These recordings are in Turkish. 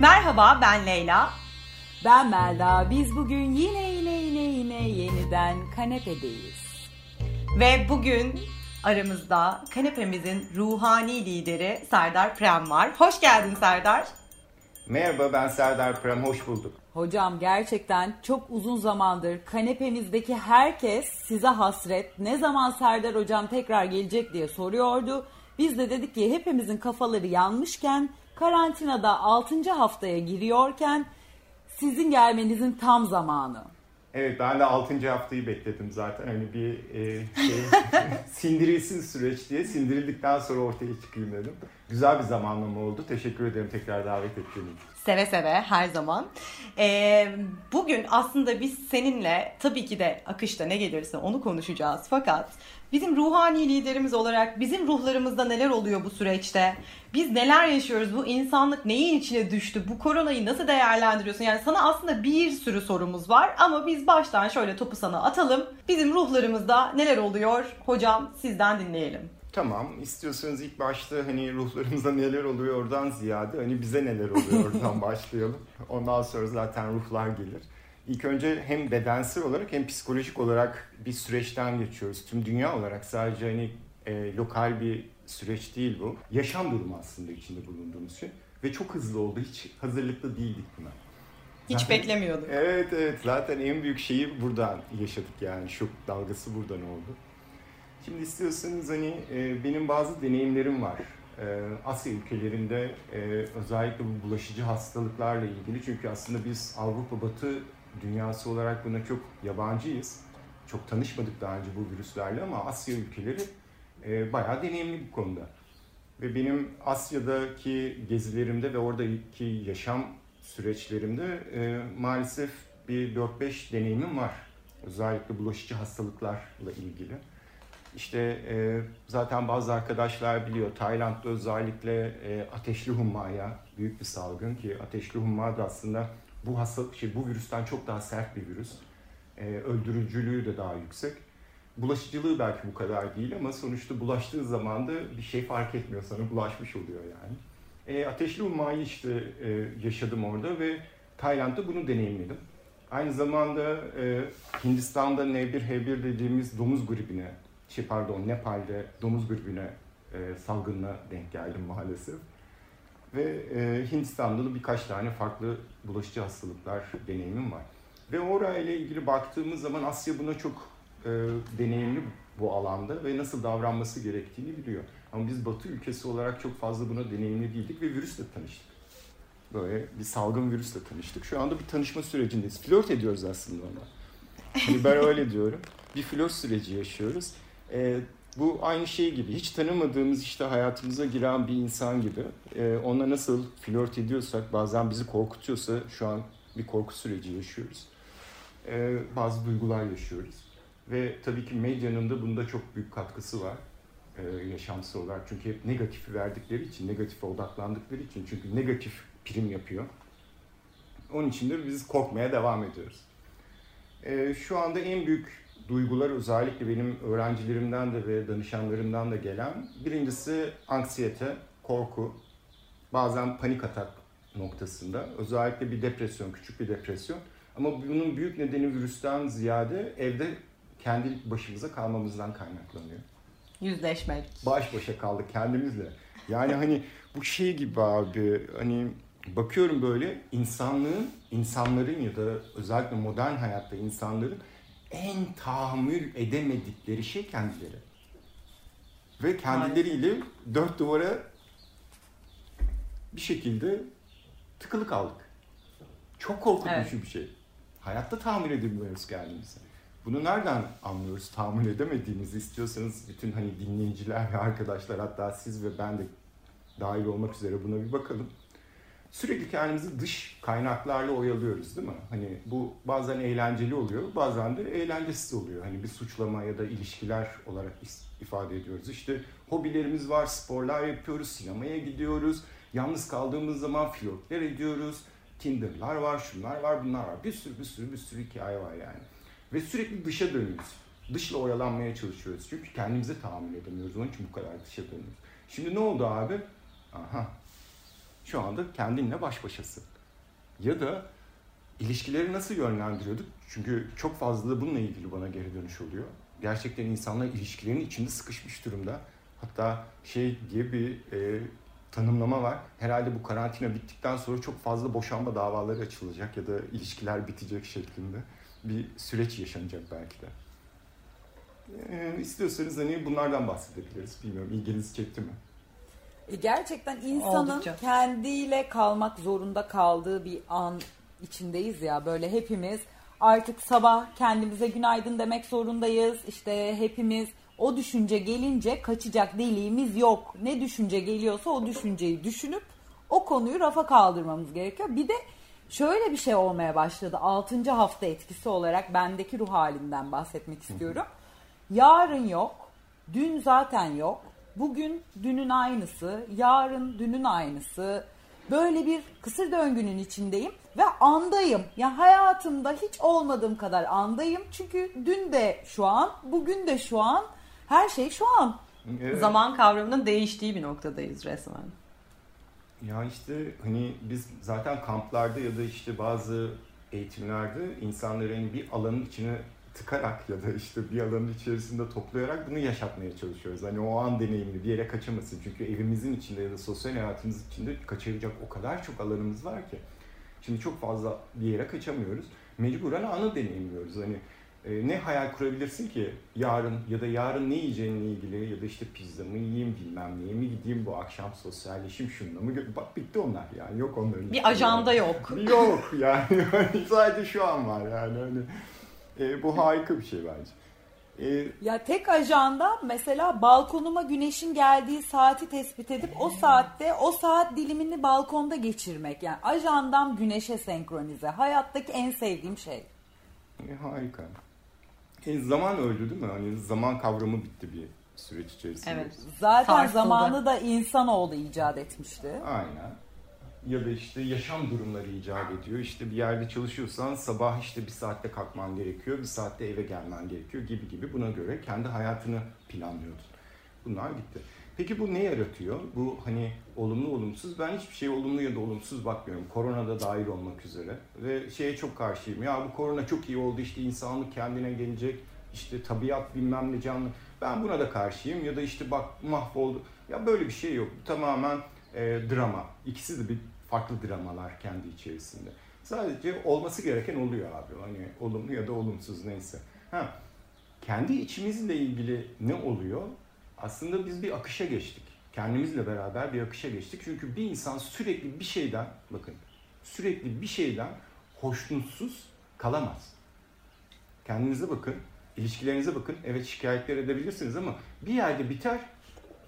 Merhaba ben Leyla. Ben Melda. Biz bugün yine yine yine yine yeniden kanepedeyiz. Ve bugün aramızda kanepemizin ruhani lideri Serdar Prem var. Hoş geldin Serdar. Merhaba ben Serdar Prem, hoş bulduk. Hocam gerçekten çok uzun zamandır kanepemizdeki herkes size hasret. Ne zaman Serdar hocam tekrar gelecek diye soruyordu. Biz de dedik ki hepimizin kafaları yanmışken karantinada 6. haftaya giriyorken sizin gelmenizin tam zamanı. Evet ben de 6. haftayı bekledim zaten hani bir e, şey, sindirilsin süreç diye sindirildikten sonra ortaya çıkayım dedim. Güzel bir zamanlama oldu. Teşekkür ederim tekrar davet ettiğiniz için. Seve seve her zaman. Ee, bugün aslında biz seninle tabii ki de akışta ne gelirse onu konuşacağız. Fakat bizim ruhani liderimiz olarak bizim ruhlarımızda neler oluyor bu süreçte? Biz neler yaşıyoruz? Bu insanlık neyin içine düştü? Bu koronayı nasıl değerlendiriyorsun? Yani sana aslında bir sürü sorumuz var ama biz baştan şöyle topu sana atalım. Bizim ruhlarımızda neler oluyor? Hocam sizden dinleyelim. Tamam. istiyorsanız ilk başta hani ruhlarımızda neler oluyor oradan ziyade hani bize neler oluyor oradan başlayalım. Ondan sonra zaten ruhlar gelir. İlk önce hem bedensel olarak hem psikolojik olarak bir süreçten geçiyoruz. Tüm dünya olarak sadece hani e, lokal bir süreç değil bu. Yaşam durumu aslında içinde bulunduğumuz şey. Ve çok hızlı oldu. Hiç hazırlıklı değildik buna. Hiç zaten, beklemiyorduk. Evet evet. Zaten en büyük şeyi buradan yaşadık yani. Şok dalgası buradan oldu. Şimdi istiyorsanız hani e, benim bazı deneyimlerim var. E, Asya ülkelerinde e, özellikle bu bulaşıcı hastalıklarla ilgili. Çünkü aslında biz Avrupa Batı dünyası olarak buna çok yabancıyız. Çok tanışmadık daha önce bu virüslerle ama Asya ülkeleri e, bayağı deneyimli bu konuda. Ve benim Asya'daki gezilerimde ve oradaki yaşam süreçlerimde e, maalesef bir 4-5 deneyimim var. Özellikle bulaşıcı hastalıklarla ilgili. İşte e, zaten bazı arkadaşlar biliyor Tayland'da özellikle e, ateşli hummaya büyük bir salgın ki ateşli humma da aslında bu hastalık şey bu virüsten çok daha sert bir virüs. E, öldürücülüğü de daha yüksek. Bulaşıcılığı belki bu kadar değil ama sonuçta bulaştığı zaman da bir şey fark etmiyor sana bulaşmış oluyor yani. E, ateşli hummayı işte e, yaşadım orada ve Tayland'da bunu deneyimledim. Aynı zamanda e, Hindistan'da N1H1 dediğimiz domuz gribine şey pardon Nepal'de domuz gribine e, salgınına denk geldim maalesef. Ve e, Hindistan'da da birkaç tane farklı bulaşıcı hastalıklar deneyimim var. Ve orayla ilgili baktığımız zaman Asya buna çok e, deneyimli bu alanda ve nasıl davranması gerektiğini biliyor. Ama biz Batı ülkesi olarak çok fazla buna deneyimli değildik ve virüsle tanıştık. Böyle bir salgın virüsle tanıştık. Şu anda bir tanışma sürecindeyiz. Flört ediyoruz aslında ona. Hani ben öyle diyorum. Bir flört süreci yaşıyoruz. E, bu aynı şey gibi. Hiç tanımadığımız işte hayatımıza giren bir insan gibi. E, onunla nasıl flört ediyorsak bazen bizi korkutuyorsa şu an bir korku süreci yaşıyoruz. E, bazı duygular yaşıyoruz. Ve tabii ki medyanın da bunda çok büyük katkısı var e, yaşamsal olarak. Çünkü hep negatifi verdikleri için, negatife odaklandıkları için. Çünkü negatif prim yapıyor. Onun için de biz korkmaya devam ediyoruz. E, şu anda en büyük duygular özellikle benim öğrencilerimden de ve danışanlarımdan da gelen birincisi anksiyete, korku, bazen panik atak noktasında. Özellikle bir depresyon, küçük bir depresyon. Ama bunun büyük nedeni virüsten ziyade evde kendi başımıza kalmamızdan kaynaklanıyor. Yüzleşmek. Baş başa kaldık kendimizle. Yani hani bu şey gibi abi hani bakıyorum böyle insanlığın, insanların ya da özellikle modern hayatta insanların en tahammül edemedikleri şey kendileri. Ve kendileriyle dört duvara bir şekilde tıkılı kaldık. Çok korkutucu evet. bir şey. Hayatta tahammül edemiyoruz kendimize. Bunu nereden anlıyoruz tahammül edemediğimizi istiyorsanız bütün hani dinleyiciler ve arkadaşlar hatta siz ve ben de dahil olmak üzere buna bir bakalım sürekli kendimizi dış kaynaklarla oyalıyoruz değil mi? Hani bu bazen eğlenceli oluyor, bazen de eğlencesiz oluyor. Hani bir suçlama ya da ilişkiler olarak ifade ediyoruz. İşte hobilerimiz var, sporlar yapıyoruz, sinemaya gidiyoruz. Yalnız kaldığımız zaman flörtler ediyoruz. Tinder'lar var, şunlar var, bunlar var. Bir sürü bir sürü bir sürü hikaye var yani. Ve sürekli dışa dönüyoruz. Dışla oyalanmaya çalışıyoruz. Çünkü kendimize tahammül edemiyoruz. Onun için bu kadar dışa dönüyoruz. Şimdi ne oldu abi? Aha şu anda kendinle baş başasın. Ya da ilişkileri nasıl yönlendiriyorduk? Çünkü çok fazla da bununla ilgili bana geri dönüş oluyor. Gerçekten insanlar ilişkilerin içinde sıkışmış durumda. Hatta şey diye bir e, tanımlama var. Herhalde bu karantina bittikten sonra çok fazla boşanma davaları açılacak ya da ilişkiler bitecek şeklinde bir süreç yaşanacak belki de. Ee, istiyorsanız hani bunlardan bahsedebiliriz. Bilmiyorum ilginizi çekti mi? E, gerçekten insanın Oldukça. kendiyle kalmak zorunda kaldığı bir an içindeyiz ya. Böyle hepimiz artık sabah kendimize günaydın demek zorundayız. İşte hepimiz o düşünce gelince kaçacak deliğimiz yok. Ne düşünce geliyorsa o düşünceyi düşünüp o konuyu rafa kaldırmamız gerekiyor. Bir de şöyle bir şey olmaya başladı. 6. hafta etkisi olarak bendeki ruh halinden bahsetmek istiyorum. Yarın yok, dün zaten yok. Bugün dünün aynısı, yarın dünün aynısı. Böyle bir kısır döngünün içindeyim ve andayım. Ya yani hayatımda hiç olmadığım kadar andayım. Çünkü dün de şu an, bugün de şu an, her şey şu an. Evet. Zaman kavramının değiştiği bir noktadayız resmen. Ya işte hani biz zaten kamplarda ya da işte bazı eğitimlerde insanların bir alanın içine tıkarak ya da işte bir alanın içerisinde toplayarak bunu yaşatmaya çalışıyoruz. Hani o an deneyimli bir yere kaçamasın. Çünkü evimizin içinde ya da sosyal hayatımız içinde kaçıracak o kadar çok alanımız var ki. Şimdi çok fazla bir yere kaçamıyoruz. Mecburen anı deneyimliyoruz. Hani e, ne hayal kurabilirsin ki yarın ya da yarın ne yiyeceğinle ilgili ya da işte pizza mı yiyeyim bilmem neye mi gideyim bu akşam sosyalleşim şununla mı bak bitti onlar yani yok onların. Bir ajanda yok. Yok yani sadece şu an var yani hani e, bu harika bir şey bence. E, ya tek ajanda mesela balkonuma güneşin geldiği saati tespit edip o saatte o saat dilimini balkonda geçirmek. Yani ajandam güneşe senkronize. Hayattaki en sevdiğim şey. E, harika. E, zaman öldü değil mi? Hani zaman kavramı bitti bir süreç içerisinde. Evet. Zaten Sarsıldı. zamanı da insanoğlu icat etmişti. Aynen ya da işte yaşam durumları icap ediyor. İşte bir yerde çalışıyorsan sabah işte bir saatte kalkman gerekiyor, bir saatte eve gelmen gerekiyor gibi gibi buna göre kendi hayatını planlıyordun. Bunlar gitti. Peki bu ne yaratıyor? Bu hani olumlu olumsuz. Ben hiçbir şey olumlu ya da olumsuz bakmıyorum. Korona da dahil olmak üzere. Ve şeye çok karşıyım. Ya bu korona çok iyi oldu işte insanlık kendine gelecek. İşte tabiat bilmem ne canlı. Ben buna da karşıyım. Ya da işte bak mahvoldu. Ya böyle bir şey yok. Tamamen e, drama. İkisi de bir farklı dramalar kendi içerisinde. Sadece olması gereken oluyor abi. Hani olumlu ya da olumsuz neyse. Ha, kendi içimizle ilgili ne oluyor? Aslında biz bir akışa geçtik. Kendimizle beraber bir akışa geçtik. Çünkü bir insan sürekli bir şeyden, bakın sürekli bir şeyden hoşnutsuz kalamaz. Kendinize bakın, ilişkilerinize bakın. Evet şikayetler edebilirsiniz ama bir yerde biter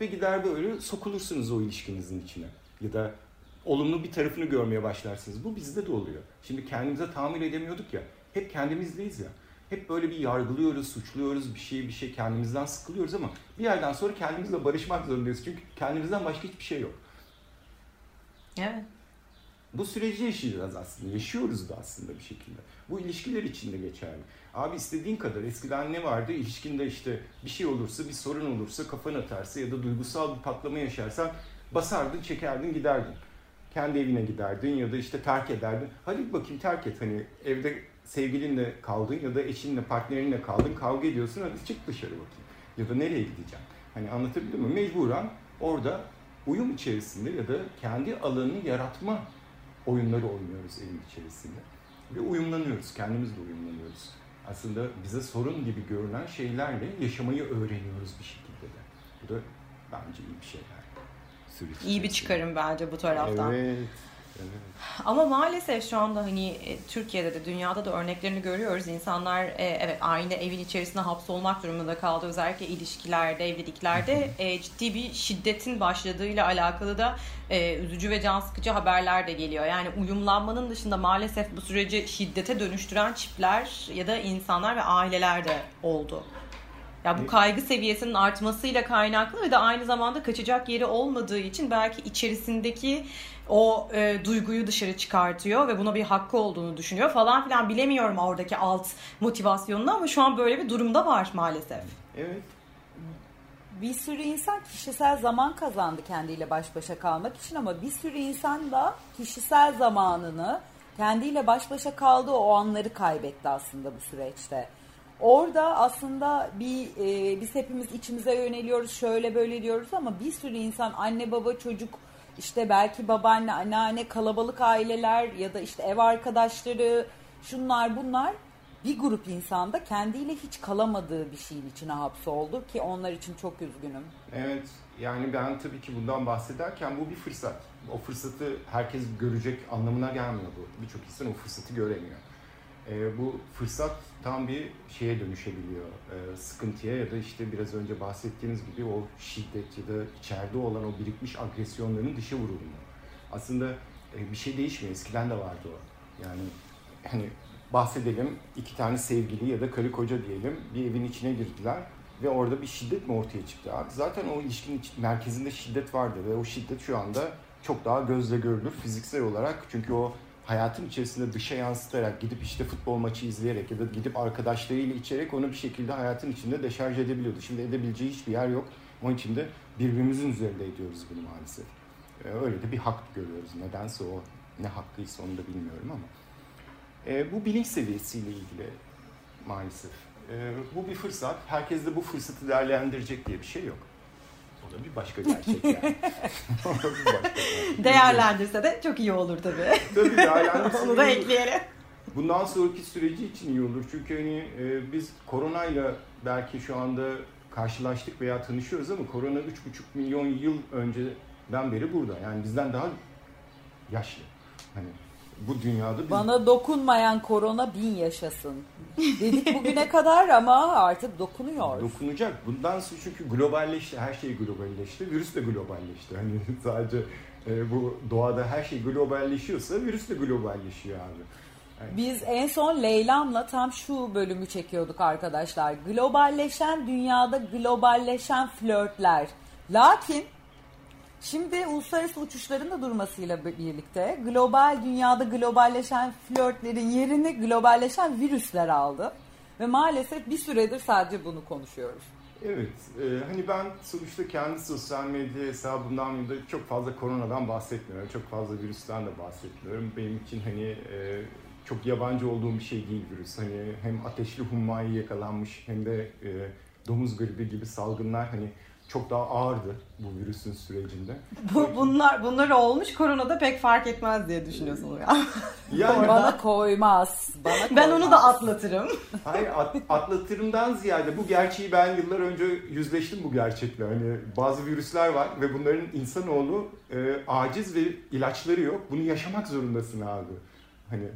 ve gider böyle sokulursunuz o ilişkinizin içine. Ya da olumlu bir tarafını görmeye başlarsınız. Bu bizde de oluyor. Şimdi kendimize tahammül edemiyorduk ya. Hep kendimizdeyiz ya. Hep böyle bir yargılıyoruz, suçluyoruz, bir şey bir şey kendimizden sıkılıyoruz ama bir yerden sonra kendimizle barışmak zorundayız. Çünkü kendimizden başka hiçbir şey yok. Evet. Bu süreci yaşayacağız aslında. Yaşıyoruz da aslında bir şekilde. Bu ilişkiler için de geçerli. Abi istediğin kadar eskiden ne vardı? İlişkinde işte bir şey olursa, bir sorun olursa, kafan atarsa ya da duygusal bir patlama yaşarsan basardın, çekerdin, giderdin kendi evine giderdin ya da işte terk ederdin. Hadi bakayım terk et hani evde sevgilinle kaldın ya da eşinle partnerinle kaldın kavga ediyorsun hadi çık dışarı bakayım. Ya da nereye gideceğim? Hani anlatabildim mi? Mecburen orada uyum içerisinde ya da kendi alanını yaratma oyunları oynuyoruz evin içerisinde. Ve uyumlanıyoruz, kendimizle uyumlanıyoruz. Aslında bize sorun gibi görünen şeylerle yaşamayı öğreniyoruz bir şekilde de. Bu da bence iyi bir şeyler süreç. İyi bir çıkarım bence bu taraftan. Evet. Evet. Ama maalesef şu anda hani e, Türkiye'de de dünyada da örneklerini görüyoruz. İnsanlar e, evet aynı evin içerisinde hapsolmak durumunda kaldı. Özellikle ilişkilerde, evliliklerde e, ciddi bir şiddetin başladığıyla alakalı da üzücü ve can sıkıcı haberler de geliyor. Yani uyumlanmanın dışında maalesef bu süreci şiddete dönüştüren çiftler ya da insanlar ve aileler de oldu. Ya bu kaygı seviyesinin artmasıyla kaynaklı ve de aynı zamanda kaçacak yeri olmadığı için belki içerisindeki o e, duyguyu dışarı çıkartıyor ve buna bir hakkı olduğunu düşünüyor falan filan bilemiyorum oradaki alt motivasyonunu ama şu an böyle bir durumda var maalesef. Evet. bir sürü insan kişisel zaman kazandı kendiyle baş başa kalmak için ama bir sürü insan da kişisel zamanını kendiyle baş başa kaldığı o anları kaybetti aslında bu süreçte. Orada aslında bir e, biz hepimiz içimize yöneliyoruz şöyle böyle diyoruz ama bir sürü insan anne baba çocuk işte belki babaanne anneanne kalabalık aileler ya da işte ev arkadaşları şunlar bunlar bir grup insanda kendiyle hiç kalamadığı bir şeyin içine hapsoldu ki onlar için çok üzgünüm. Evet yani ben tabii ki bundan bahsederken bu bir fırsat. O fırsatı herkes görecek anlamına gelmiyor bu. Birçok insan o fırsatı göremiyor. Ee, bu fırsat tam bir şeye dönüşebiliyor. Ee, sıkıntıya ya da işte biraz önce bahsettiğimiz gibi o şiddet ya da içeride olan o birikmiş agresyonların dışa vurulma. Aslında e, bir şey değişmiyor. Eskiden de vardı o. Yani hani bahsedelim iki tane sevgili ya da karı koca diyelim bir evin içine girdiler ve orada bir şiddet mi ortaya çıktı abi? Zaten o ilişkinin merkezinde şiddet vardı ve o şiddet şu anda çok daha gözle görülür fiziksel olarak çünkü o hayatın içerisinde dışa yansıtarak gidip işte futbol maçı izleyerek ya da gidip arkadaşlarıyla içerek onu bir şekilde hayatın içinde deşarj edebiliyordu. Şimdi edebileceği hiçbir yer yok. Onun için de birbirimizin üzerinde ediyoruz bunu maalesef. Ee, öyle de bir hak görüyoruz. Nedense o ne hakkıysa onu da bilmiyorum ama. E, bu bilinç seviyesiyle ilgili maalesef. E, bu bir fırsat. Herkes de bu fırsatı değerlendirecek diye bir şey yok. O da bir başka gerçek yani. bir başka Değerlendirse de çok iyi olur tabii. Tabii değerlendirse Onu da ekleyelim. Bundan sonraki süreci için iyi olur. Çünkü hani e, biz koronayla belki şu anda karşılaştık veya tanışıyoruz ama korona 3,5 milyon yıl önceden beri burada. Yani bizden daha yaşlı. Hani bu dünyada biz... Bana dokunmayan korona bin yaşasın. Dedik bugüne kadar ama artık dokunuyor. Dokunacak. Bundan sonra çünkü globalleşti. Her şey globalleşti. Virüs de globalleşti. Hani sadece e, bu doğada her şey globalleşiyorsa virüs de globalleşiyor abi. Yani. Biz en son Leylam'la tam şu bölümü çekiyorduk arkadaşlar. Globalleşen dünyada globalleşen flörtler. Lakin Şimdi uluslararası uçuşların da durmasıyla birlikte global dünyada globalleşen flörtlerin yerini globalleşen virüsler aldı. Ve maalesef bir süredir sadece bunu konuşuyoruz. Evet, e, hani ben sonuçta kendi sosyal medya hesabımdan da çok fazla koronadan bahsetmiyorum. Çok fazla virüsten de bahsetmiyorum. Benim için hani e, çok yabancı olduğum bir şey değil virüs. Hani hem ateşli hummayı yakalanmış hem de e, domuz gribi gibi salgınlar hani çok daha ağırdı bu virüsün sürecinde. Bu, bunlar bunlar olmuş koronada pek fark etmez diye düşünüyorsun ya. Yani bana koymaz. Bana koymaz. Ben onu da atlatırım. Hayır at, atlatırımdan ziyade bu gerçeği ben yıllar önce yüzleştim bu gerçekle. Hani bazı virüsler var ve bunların insanoğlu e, aciz ve ilaçları yok. Bunu yaşamak zorundasın abi. Hani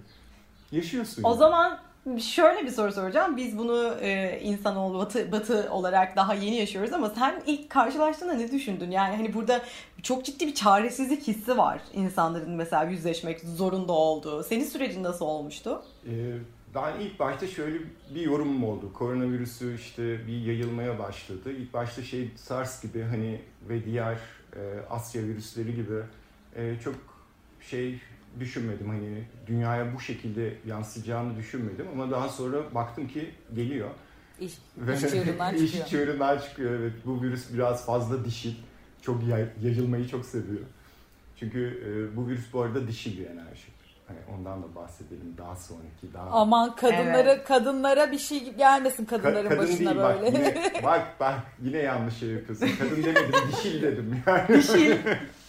yaşıyorsun. O yani. zaman Şöyle bir soru soracağım. Biz bunu e, insanoğlu batı, batı olarak daha yeni yaşıyoruz ama sen ilk karşılaştığında ne düşündün? Yani hani burada çok ciddi bir çaresizlik hissi var insanların mesela yüzleşmek zorunda olduğu. Senin sürecin nasıl olmuştu? Ee, ben ilk başta şöyle bir yorumum oldu. Koronavirüsü işte bir yayılmaya başladı. İlk başta şey SARS gibi hani ve diğer e, Asya virüsleri gibi e, çok şey düşünmedim hani dünyaya bu şekilde yansıyacağını düşünmedim ama daha sonra baktım ki geliyor. İş, iş çığırından çıkıyor. iş çığırından çıkıyor evet. Bu virüs biraz fazla dişil. Çok yay, yayılmayı çok seviyor. Çünkü e, bu virüs bu arada dişil bir enerji. Hani ondan da bahsedelim daha sonraki daha. Aman kadınlara evet. kadınlara bir şey gelmesin kadınların Ka- kadın başına değil, böyle. Bak yine, bak bak yine yanlış şey yapıyorsun. Kadın demedim dişil dedim yani. Dişil.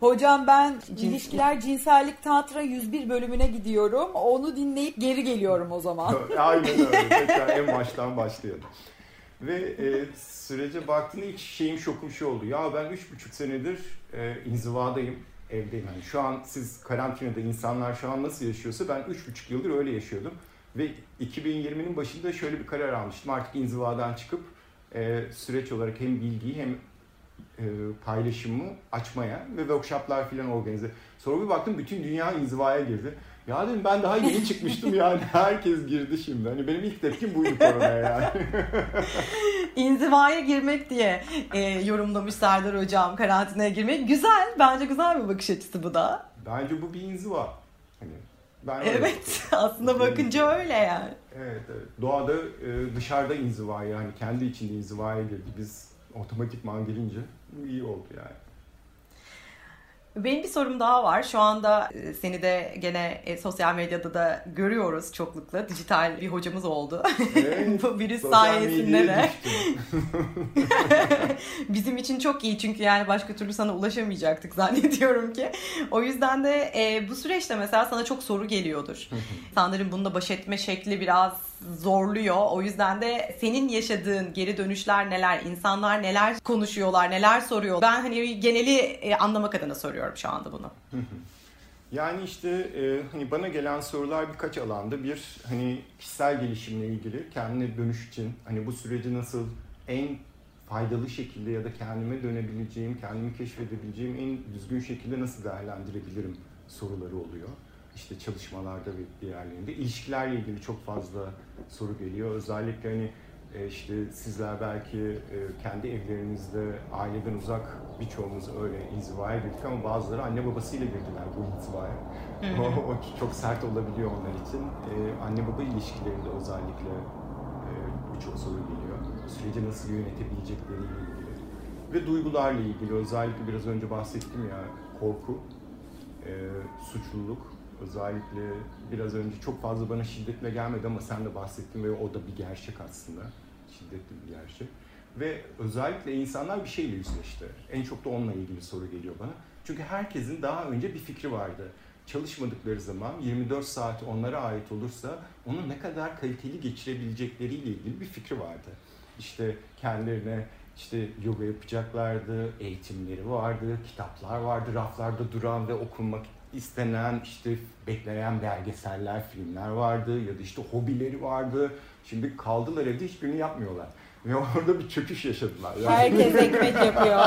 Hocam ben Cins... ilişkiler cinsellik tantra 101 bölümüne gidiyorum. Onu dinleyip geri geliyorum o zaman. Aynen öyle. Tekrar en baştan başlayalım. Ve e, sürece baktığında ilk şeyim şokum şu oldu. Ya ben 3,5 senedir e, inzivadayım, evdeyim. Yani şu an siz karantinada insanlar şu an nasıl yaşıyorsa ben 3,5 yıldır öyle yaşıyordum. Ve 2020'nin başında şöyle bir karar almıştım. Artık inzivadan çıkıp e, süreç olarak hem bilgiyi hem e, paylaşımı açmaya ve workshoplar falan organize. Sonra bir baktım bütün dünya inzivaya girdi. Ya dedim ben daha yeni çıkmıştım yani herkes girdi şimdi. Hani benim ilk tepkim buydu koronaya yani. İnzivaya girmek diye e, yorumlamış Serdar Hocam karantinaya girmek. Güzel. Bence güzel bir bakış açısı bu da. Bence bu bir inziva. Hani ben evet aslında bakınca öyle yani. Evet, evet. Doğada e, dışarıda inzivaya yani kendi içinde inzivaya girdi. Biz otomatikman gelince iyi oldu yani. Benim bir sorum daha var. Şu anda e, seni de gene e, sosyal medyada da görüyoruz çoklukla. Dijital bir hocamız oldu. Evet, Bu virüs sayesinde de. Bizim için çok iyi çünkü yani başka türlü sana ulaşamayacaktık zannediyorum ki. O yüzden de e, bu süreçte mesela sana çok soru geliyordur. Sanırım bununla baş etme şekli biraz zorluyor. O yüzden de senin yaşadığın geri dönüşler neler, insanlar neler konuşuyorlar, neler soruyor. Ben hani geneli e, anlamak adına soruyorum şu anda bunu. Yani işte e, hani bana gelen sorular birkaç alanda bir hani kişisel gelişimle ilgili kendine dönüş için hani bu süreci nasıl en faydalı şekilde ya da kendime dönebileceğim, kendimi keşfedebileceğim en düzgün şekilde nasıl değerlendirebilirim soruları oluyor işte çalışmalarda ve diğerlerinde. ilişkilerle ilgili çok fazla soru geliyor. Özellikle hani e, işte sizler belki e, kendi evlerinizde aileden uzak birçoğumuz öyle inzivaya girdik ama bazıları anne babasıyla girdiler bu inzivaya. o, o çok sert olabiliyor onlar için. E, anne baba ilişkilerinde özellikle birçok soru geliyor. Süreci nasıl yönetebilecekleriyle ilgili. Ve duygularla ilgili özellikle biraz önce bahsettim ya korku, suçluluk, Özellikle biraz önce çok fazla bana şiddetle gelmedi ama sen de bahsettin ve o da bir gerçek aslında. Şiddetli bir gerçek. Ve özellikle insanlar bir şeyle yüzleşti. En çok da onunla ilgili soru geliyor bana. Çünkü herkesin daha önce bir fikri vardı. Çalışmadıkları zaman 24 saat onlara ait olursa onu ne kadar kaliteli geçirebilecekleriyle ilgili bir fikri vardı. İşte kendilerine işte yoga yapacaklardı, eğitimleri vardı, kitaplar vardı raflarda duran ve okunmak istenen işte bekleyen belgeseller, filmler vardı ya da işte hobileri vardı. Şimdi kaldılar evde hiçbirini yapmıyorlar. Ve orada bir çöküş yaşadılar. Yani. Herkes ekmek yapıyor.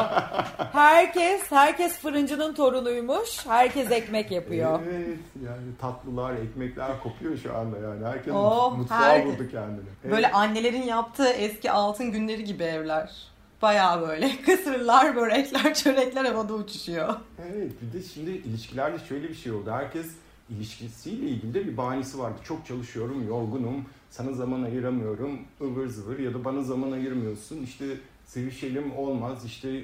Herkes, herkes fırıncının torunuymuş. Herkes ekmek yapıyor. Evet yani tatlılar, ekmekler kopuyor şu anda yani. Herkes oh, mutfağa her... buldu kendini. Böyle evet. annelerin yaptığı eski altın günleri gibi evler. Baya böyle kısırlar, börekler, çörekler havada uçuşuyor. Evet bir de şimdi ilişkilerde şöyle bir şey oldu. Herkes ilişkisiyle ilgili de bir bahanesi vardı. Çok çalışıyorum, yorgunum, sana zaman ayıramıyorum, ıvır zıvır ya da bana zaman ayırmıyorsun. İşte sevişelim olmaz, işte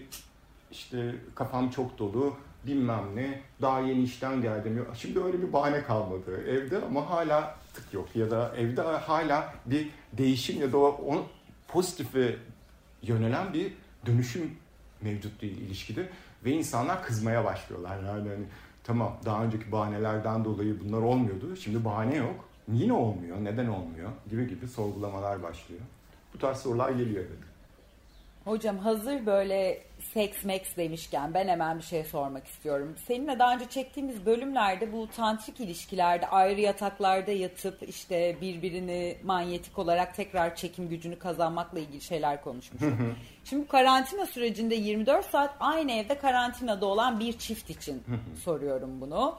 işte kafam çok dolu, bilmem ne, daha yeni işten geldim. Şimdi öyle bir bahane kalmadı evde ama hala tık yok ya da evde hala bir değişim ya da o, pozitife yönelen bir dönüşüm mevcut değil ilişkide ve insanlar kızmaya başlıyorlar. Yani hani, tamam daha önceki bahanelerden dolayı bunlar olmuyordu. Şimdi bahane yok. Yine olmuyor. Neden olmuyor? Gibi gibi sorgulamalar başlıyor. Bu tarz sorular geliyor evet. Hocam hazır böyle seks max demişken ben hemen bir şey sormak istiyorum. Seninle daha önce çektiğimiz bölümlerde bu tantrik ilişkilerde ayrı yataklarda yatıp işte birbirini manyetik olarak tekrar çekim gücünü kazanmakla ilgili şeyler konuşmuştuk. Şimdi bu karantina sürecinde 24 saat aynı evde karantinada olan bir çift için soruyorum bunu.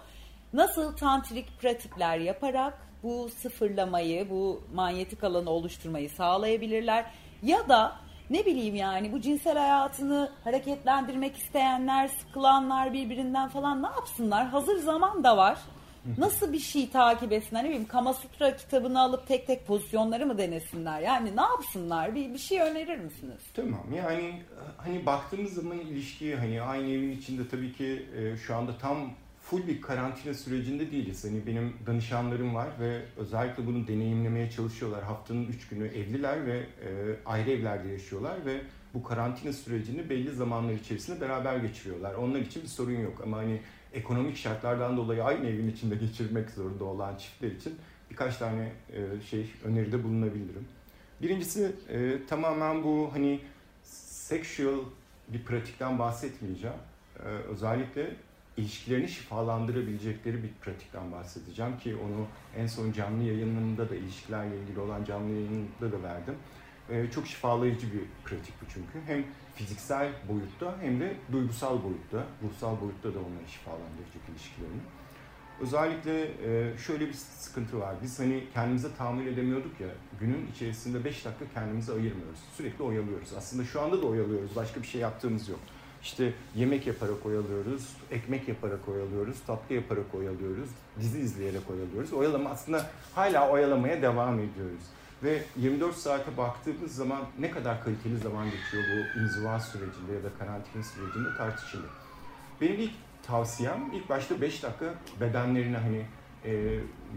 Nasıl tantrik pratikler yaparak bu sıfırlamayı, bu manyetik alanı oluşturmayı sağlayabilirler? Ya da ne bileyim yani bu cinsel hayatını hareketlendirmek isteyenler, sıkılanlar birbirinden falan ne yapsınlar? Hazır zaman da var. Nasıl bir şey takip etsinler? Ne bileyim Kama Sutra kitabını alıp tek tek pozisyonları mı denesinler? Yani ne yapsınlar? Bir, bir şey önerir misiniz? Tamam yani hani baktığımız zaman ilişkiye hani aynı evin içinde tabii ki e, şu anda tam full bir karantina sürecinde değiliz. Hani benim danışanlarım var ve özellikle bunu deneyimlemeye çalışıyorlar. Haftanın üç günü evliler ve e, ayrı evlerde yaşıyorlar ve bu karantina sürecini belli zamanlar içerisinde beraber geçiriyorlar. Onlar için bir sorun yok ama hani ekonomik şartlardan dolayı aynı evin içinde geçirmek zorunda olan çiftler için birkaç tane e, şey öneride bulunabilirim. Birincisi e, tamamen bu hani sexual bir pratikten bahsetmeyeceğim. E, özellikle ilişkilerini şifalandırabilecekleri bir pratikten bahsedeceğim ki onu en son canlı yayınında da ilişkilerle ilgili olan canlı yayınında da verdim. Ee, çok şifalayıcı bir pratik bu çünkü. Hem fiziksel boyutta hem de duygusal boyutta, ruhsal boyutta da onları şifalandıracak ilişkilerini. Özellikle e, şöyle bir sıkıntı var. Biz hani kendimize tahammül edemiyorduk ya, günün içerisinde 5 dakika kendimizi ayırmıyoruz. Sürekli oyalıyoruz. Aslında şu anda da oyalıyoruz. Başka bir şey yaptığımız yok. İşte yemek yaparak oyalıyoruz, ekmek yaparak oyalıyoruz, tatlı yaparak oyalıyoruz, dizi izleyerek oyalıyoruz. Oyalama aslında hala oyalamaya devam ediyoruz. Ve 24 saate baktığımız zaman ne kadar kaliteli zaman geçiyor bu inziva sürecinde ya da karantina sürecinde tartışılır. Benim ilk tavsiyem ilk başta 5 dakika bedenlerine hani e,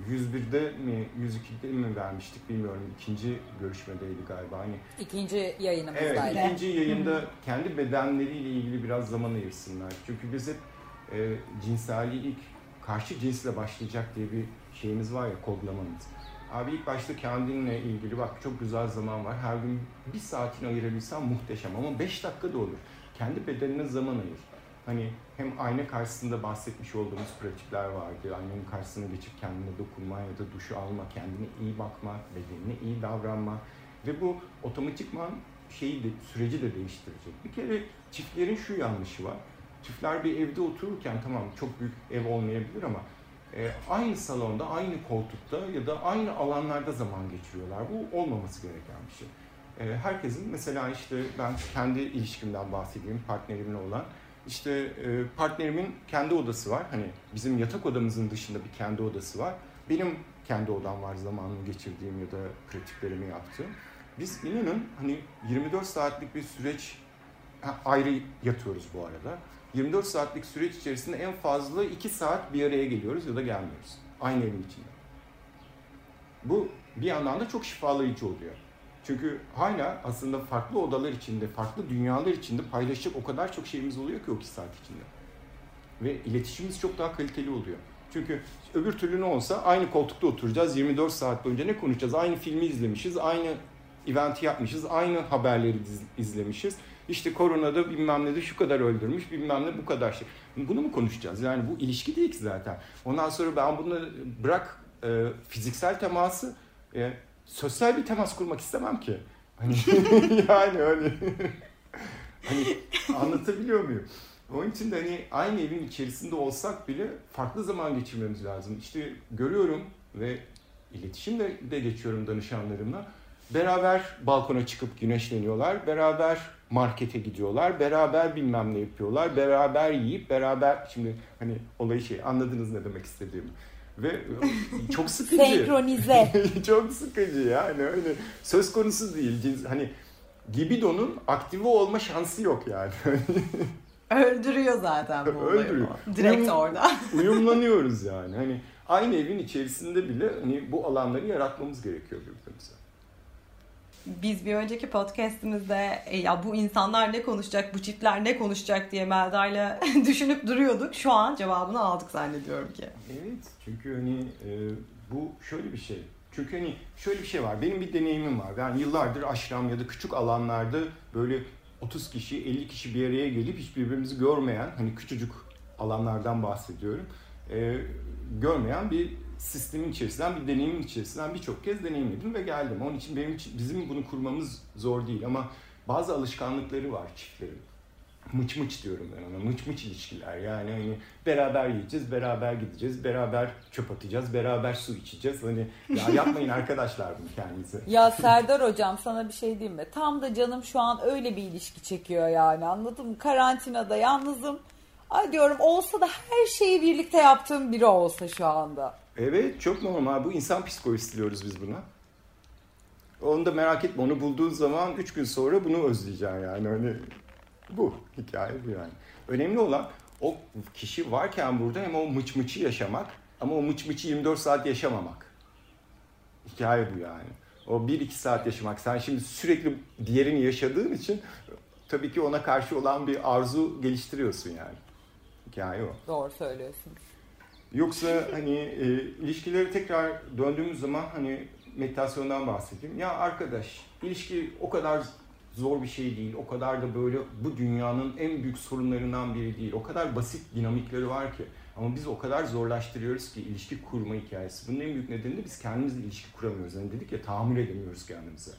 101'de mi 102'de mi vermiştik bilmiyorum. ikinci görüşmedeydi galiba. Hani İkinci yayınımızdaydı. Evet, ikinci yayında kendi bedenleriyle ilgili biraz zaman ayırsınlar. Çünkü biz hep e, cinselliği ilk karşı cinsle başlayacak diye bir şeyimiz var ya kodlamamız. Abi ilk başta kendinle ilgili bak çok güzel zaman var. Her gün bir saatini ayırabilsen muhteşem ama beş dakika da olur. Kendi bedenine zaman ayır. Hani hem ayna karşısında bahsetmiş olduğumuz pratikler vardı. Aynanın karşısına geçip kendine dokunma ya da duşu alma, kendine iyi bakma, bedenine iyi davranma. Ve bu otomatikman şeyi de, süreci de değiştirecek. Bir kere çiftlerin şu yanlışı var. Çiftler bir evde otururken tamam çok büyük ev olmayabilir ama e, aynı salonda, aynı koltukta ya da aynı alanlarda zaman geçiriyorlar. Bu olmaması gereken bir şey. E, herkesin mesela işte ben kendi ilişkimden bahsedeyim partnerimle olan. İşte e, partnerimin kendi odası var. Hani bizim yatak odamızın dışında bir kendi odası var. Benim kendi odam var zamanımı geçirdiğim ya da pratiklerimi yaptığım. Biz inanın hani 24 saatlik bir süreç ayrı yatıyoruz bu arada. 24 saatlik süreç içerisinde en fazla 2 saat bir araya geliyoruz ya da gelmiyoruz. Aynı evin içinde. Bu bir yandan da çok şifalayıcı oluyor. Çünkü hala aslında farklı odalar içinde, farklı dünyalar içinde paylaşacak o kadar çok şeyimiz oluyor ki o 2 saat içinde. Ve iletişimimiz çok daha kaliteli oluyor. Çünkü öbür türlü ne olsa aynı koltukta oturacağız 24 saat boyunca ne konuşacağız? Aynı filmi izlemişiz, aynı eventi yapmışız, aynı haberleri izlemişiz. İşte koronada bilmem ne de şu kadar öldürmüş, bilmem ne bu kadar şey. Bunu mu konuşacağız? Yani bu ilişki değil ki zaten. Ondan sonra ben bunu bırak e, fiziksel teması, e, sosyal bir temas kurmak istemem ki. Hani yani öyle. hani anlatabiliyor muyum? Onun için de hani aynı evin içerisinde olsak bile farklı zaman geçirmemiz lazım. İşte görüyorum ve iletişimde de geçiyorum danışanlarımla. Beraber balkona çıkıp güneşleniyorlar. Beraber markete gidiyorlar. Beraber bilmem ne yapıyorlar. Beraber yiyip beraber şimdi hani olayı şey anladınız ne demek istediğimi. Ve çok sıkıcı. Senkronize. çok sıkıcı yani öyle söz konusu değil. Hani Gibido'nun aktive olma şansı yok yani. Öldürüyor zaten bu olayı. Öldürüyor. Direkt Uyum, orada. uyumlanıyoruz yani. Hani aynı evin içerisinde bile hani bu alanları yaratmamız gerekiyor biz bir önceki podcastimizde e, ya bu insanlar ne konuşacak, bu çiftler ne konuşacak diye Melda'yla düşünüp duruyorduk. Şu an cevabını aldık zannediyorum ki. Evet çünkü hani e, bu şöyle bir şey. Çünkü hani şöyle bir şey var. Benim bir deneyimim var. Ben yıllardır aşram ya da küçük alanlarda böyle 30 kişi, 50 kişi bir araya gelip hiç birbirimizi görmeyen, hani küçücük alanlardan bahsediyorum. E, görmeyen bir sistemin içerisinden, bir deneyimin içerisinden birçok kez deneyimledim ve geldim. Onun için benim için, bizim bunu kurmamız zor değil ama bazı alışkanlıkları var çiftlerin. Mıç mıç diyorum ben ona. Mıç mıç ilişkiler. Yani hani beraber yiyeceğiz, beraber gideceğiz, beraber çöp atacağız, beraber su içeceğiz. Hani ya yapmayın arkadaşlar bunu kendinize. Ya Serdar hocam sana bir şey diyeyim mi? Tam da canım şu an öyle bir ilişki çekiyor yani anladın mı? Karantinada yalnızım. Ay diyorum olsa da her şeyi birlikte yaptığım biri olsa şu anda. Evet çok normal. Bu insan psikolojisi diyoruz biz buna. Onu da merak etme. Onu bulduğun zaman 3 gün sonra bunu özleyeceksin yani. Hani bu. Hikaye bu yani. Önemli olan o kişi varken burada hem o mıç mıçı yaşamak ama o mıç mıçı 24 saat yaşamamak. Hikaye bu yani. O 1-2 saat yaşamak. Sen şimdi sürekli diğerini yaşadığın için tabii ki ona karşı olan bir arzu geliştiriyorsun yani. Hikaye o. Doğru söylüyorsun. Yoksa hani e, ilişkileri tekrar döndüğümüz zaman hani meditasyondan bahsedeyim. Ya arkadaş ilişki o kadar zor bir şey değil. O kadar da böyle bu dünyanın en büyük sorunlarından biri değil. O kadar basit dinamikleri var ki. Ama biz o kadar zorlaştırıyoruz ki ilişki kurma hikayesi. Bunun en büyük nedeni de biz kendimizle ilişki kuramıyoruz. Yani dedik ya tahammül edemiyoruz kendimize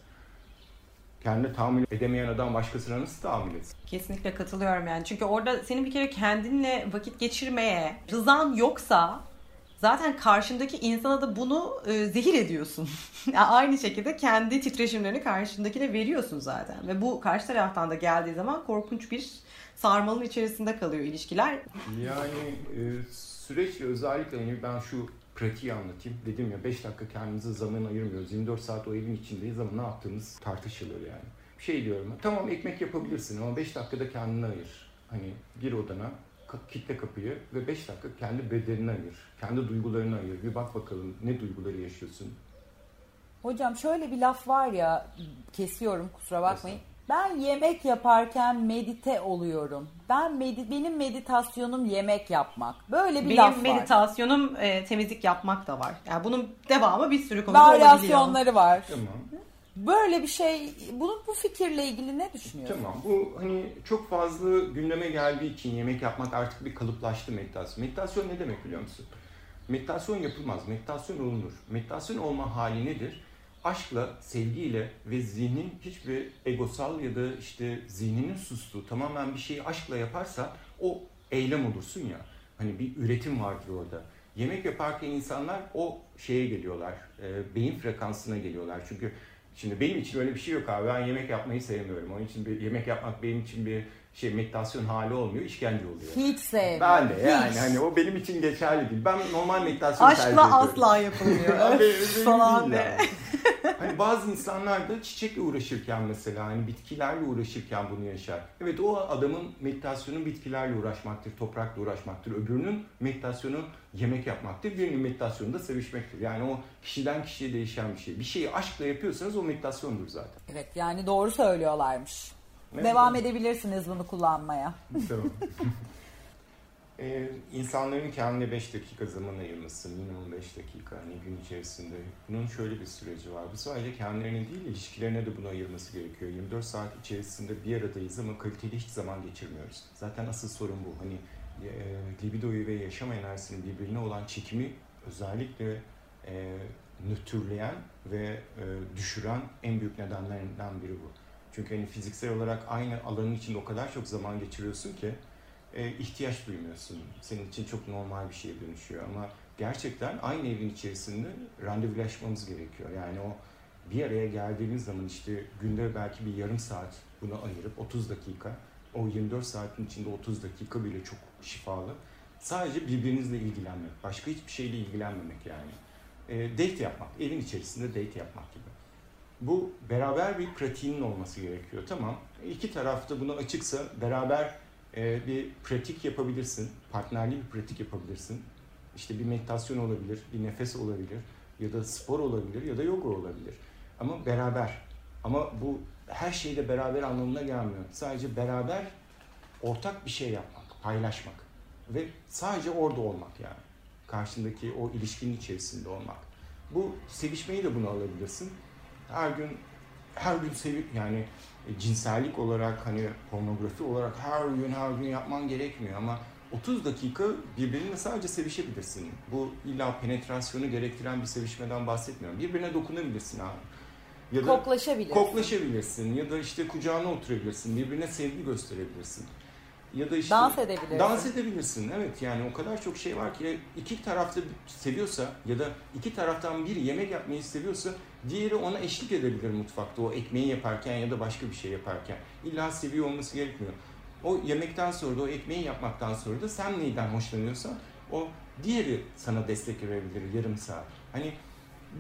kendine tahammül edemeyen adam başkasına nasıl tahammül etsin? Kesinlikle katılıyorum yani. Çünkü orada senin bir kere kendinle vakit geçirmeye rızan yoksa zaten karşındaki insana da bunu e, zehir ediyorsun. yani aynı şekilde kendi titreşimlerini karşındakine veriyorsun zaten. Ve bu karşı taraftan da geldiği zaman korkunç bir sarmalın içerisinde kalıyor ilişkiler. Yani e, süreçle özellikle yani ben şu pratiği anlatayım. Dedim ya 5 dakika kendimize zaman ayırmıyoruz. 24 saat o evin içindeyiz ama ne yaptığımız tartışılır yani. Şey diyorum tamam ekmek yapabilirsin ama 5 dakikada kendini ayır. Hani gir odana, kitle kapıyı ve 5 dakika kendi bedenini ayır. Kendi duygularını ayır. Bir bak bakalım ne duyguları yaşıyorsun. Hocam şöyle bir laf var ya kesiyorum kusura bakmayın. Ben yemek yaparken medite oluyorum. Ben medi benim meditasyonum yemek yapmak. Böyle bir benim laf var. Benim meditasyonum e, temizlik yapmak da var. Yani bunun devamı bir sürü konuda olabiliyor. Varyasyonları var. Tamam. Böyle bir şey, bunun bu fikirle ilgili ne düşünüyorsun? Tamam. Bu hani çok fazla gündeme geldiği için yemek yapmak artık bir kalıplaştı meditasyon. Meditasyon ne demek biliyor musun? Meditasyon yapılmaz, meditasyon olunur. Meditasyon olma hali nedir? Aşkla, sevgiyle ve zihnin hiçbir egosal ya da işte zihninin sustuğu tamamen bir şeyi aşkla yaparsa o eylem olursun ya. Hani bir üretim vardır orada. Yemek yaparken insanlar o şeye geliyorlar, e, beyin frekansına geliyorlar. Çünkü şimdi benim için öyle bir şey yok abi. Ben yemek yapmayı sevmiyorum. Onun için bir yemek yapmak benim için bir şey meditasyon hali olmuyor, işkence oluyor. Hiç sevmiyorum. Ben de yani hani o benim için geçerli değil. Ben normal meditasyon Aşkla tercih ediyorum. Aşkla asla yapılmıyor. Falan de. hani bazı insanlar da çiçekle uğraşırken mesela hani bitkilerle uğraşırken bunu yaşar. Evet o adamın meditasyonu bitkilerle uğraşmaktır, toprakla uğraşmaktır. Öbürünün meditasyonu yemek yapmaktır. Birinin meditasyonu da sevişmektir. Yani o kişiden kişiye değişen bir şey. Bir şeyi aşkla yapıyorsanız o meditasyondur zaten. Evet yani doğru söylüyorlarmış. Devam edebilirsiniz bunu kullanmaya. Tamam. ee, insanların kendine 5 dakika zaman ayırması, minimum 5 dakika hani gün içerisinde. Bunun şöyle bir süreci var. Bu sadece kendilerine değil, ilişkilerine de bunu ayırması gerekiyor. 24 saat içerisinde bir aradayız ama kaliteli hiç zaman geçirmiyoruz. Zaten asıl sorun bu. Hani e, libidoyu ve yaşam enerjisinin birbirine olan çekimi özellikle e, nötrleyen ve e, düşüren en büyük nedenlerinden biri bu. Çünkü hani fiziksel olarak aynı alanın içinde o kadar çok zaman geçiriyorsun ki e, ihtiyaç duymuyorsun. Senin için çok normal bir şeye dönüşüyor ama gerçekten aynı evin içerisinde randevulaşmamız gerekiyor. Yani o bir araya geldiğimiz zaman işte günde belki bir yarım saat bunu ayırıp 30 dakika o 24 saatin içinde 30 dakika bile çok şifalı. Sadece birbirinizle ilgilenmek, başka hiçbir şeyle ilgilenmemek yani. E, date yapmak, evin içerisinde date yapmak gibi. Bu beraber bir pratiğinin olması gerekiyor. Tamam. İki tarafta bunu açıksa beraber e, bir pratik yapabilirsin. Partnerli bir pratik yapabilirsin. İşte bir meditasyon olabilir, bir nefes olabilir ya da spor olabilir ya da yoga olabilir. Ama beraber. Ama bu her şeyde beraber anlamına gelmiyor. Sadece beraber ortak bir şey yapmak, paylaşmak ve sadece orada olmak yani. Karşındaki o ilişkinin içerisinde olmak. Bu sevişmeyi de bunu alabilirsin her gün her gün sevip yani e, cinsellik olarak hani pornografi olarak her gün her gün yapman gerekmiyor ama 30 dakika birbirinle sadece sevişebilirsin. Bu illa penetrasyonu gerektiren bir sevişmeden bahsetmiyorum. Birbirine dokunabilirsin abi. Ya da koklaşabilirsin. Koklaşabilirsin ya da işte kucağına oturabilirsin. Birbirine sevgi gösterebilirsin ya da işte dans edebilirsin. Dans edebilirsin evet yani o kadar çok şey var ki iki tarafta seviyorsa ya da iki taraftan biri yemek yapmayı seviyorsa diğeri ona eşlik edebilir mutfakta o ekmeği yaparken ya da başka bir şey yaparken. İlla seviyor olması gerekmiyor. O yemekten sonra da o ekmeği yapmaktan sonra da sen neyden hoşlanıyorsan o diğeri sana destek verebilir yarım saat. Hani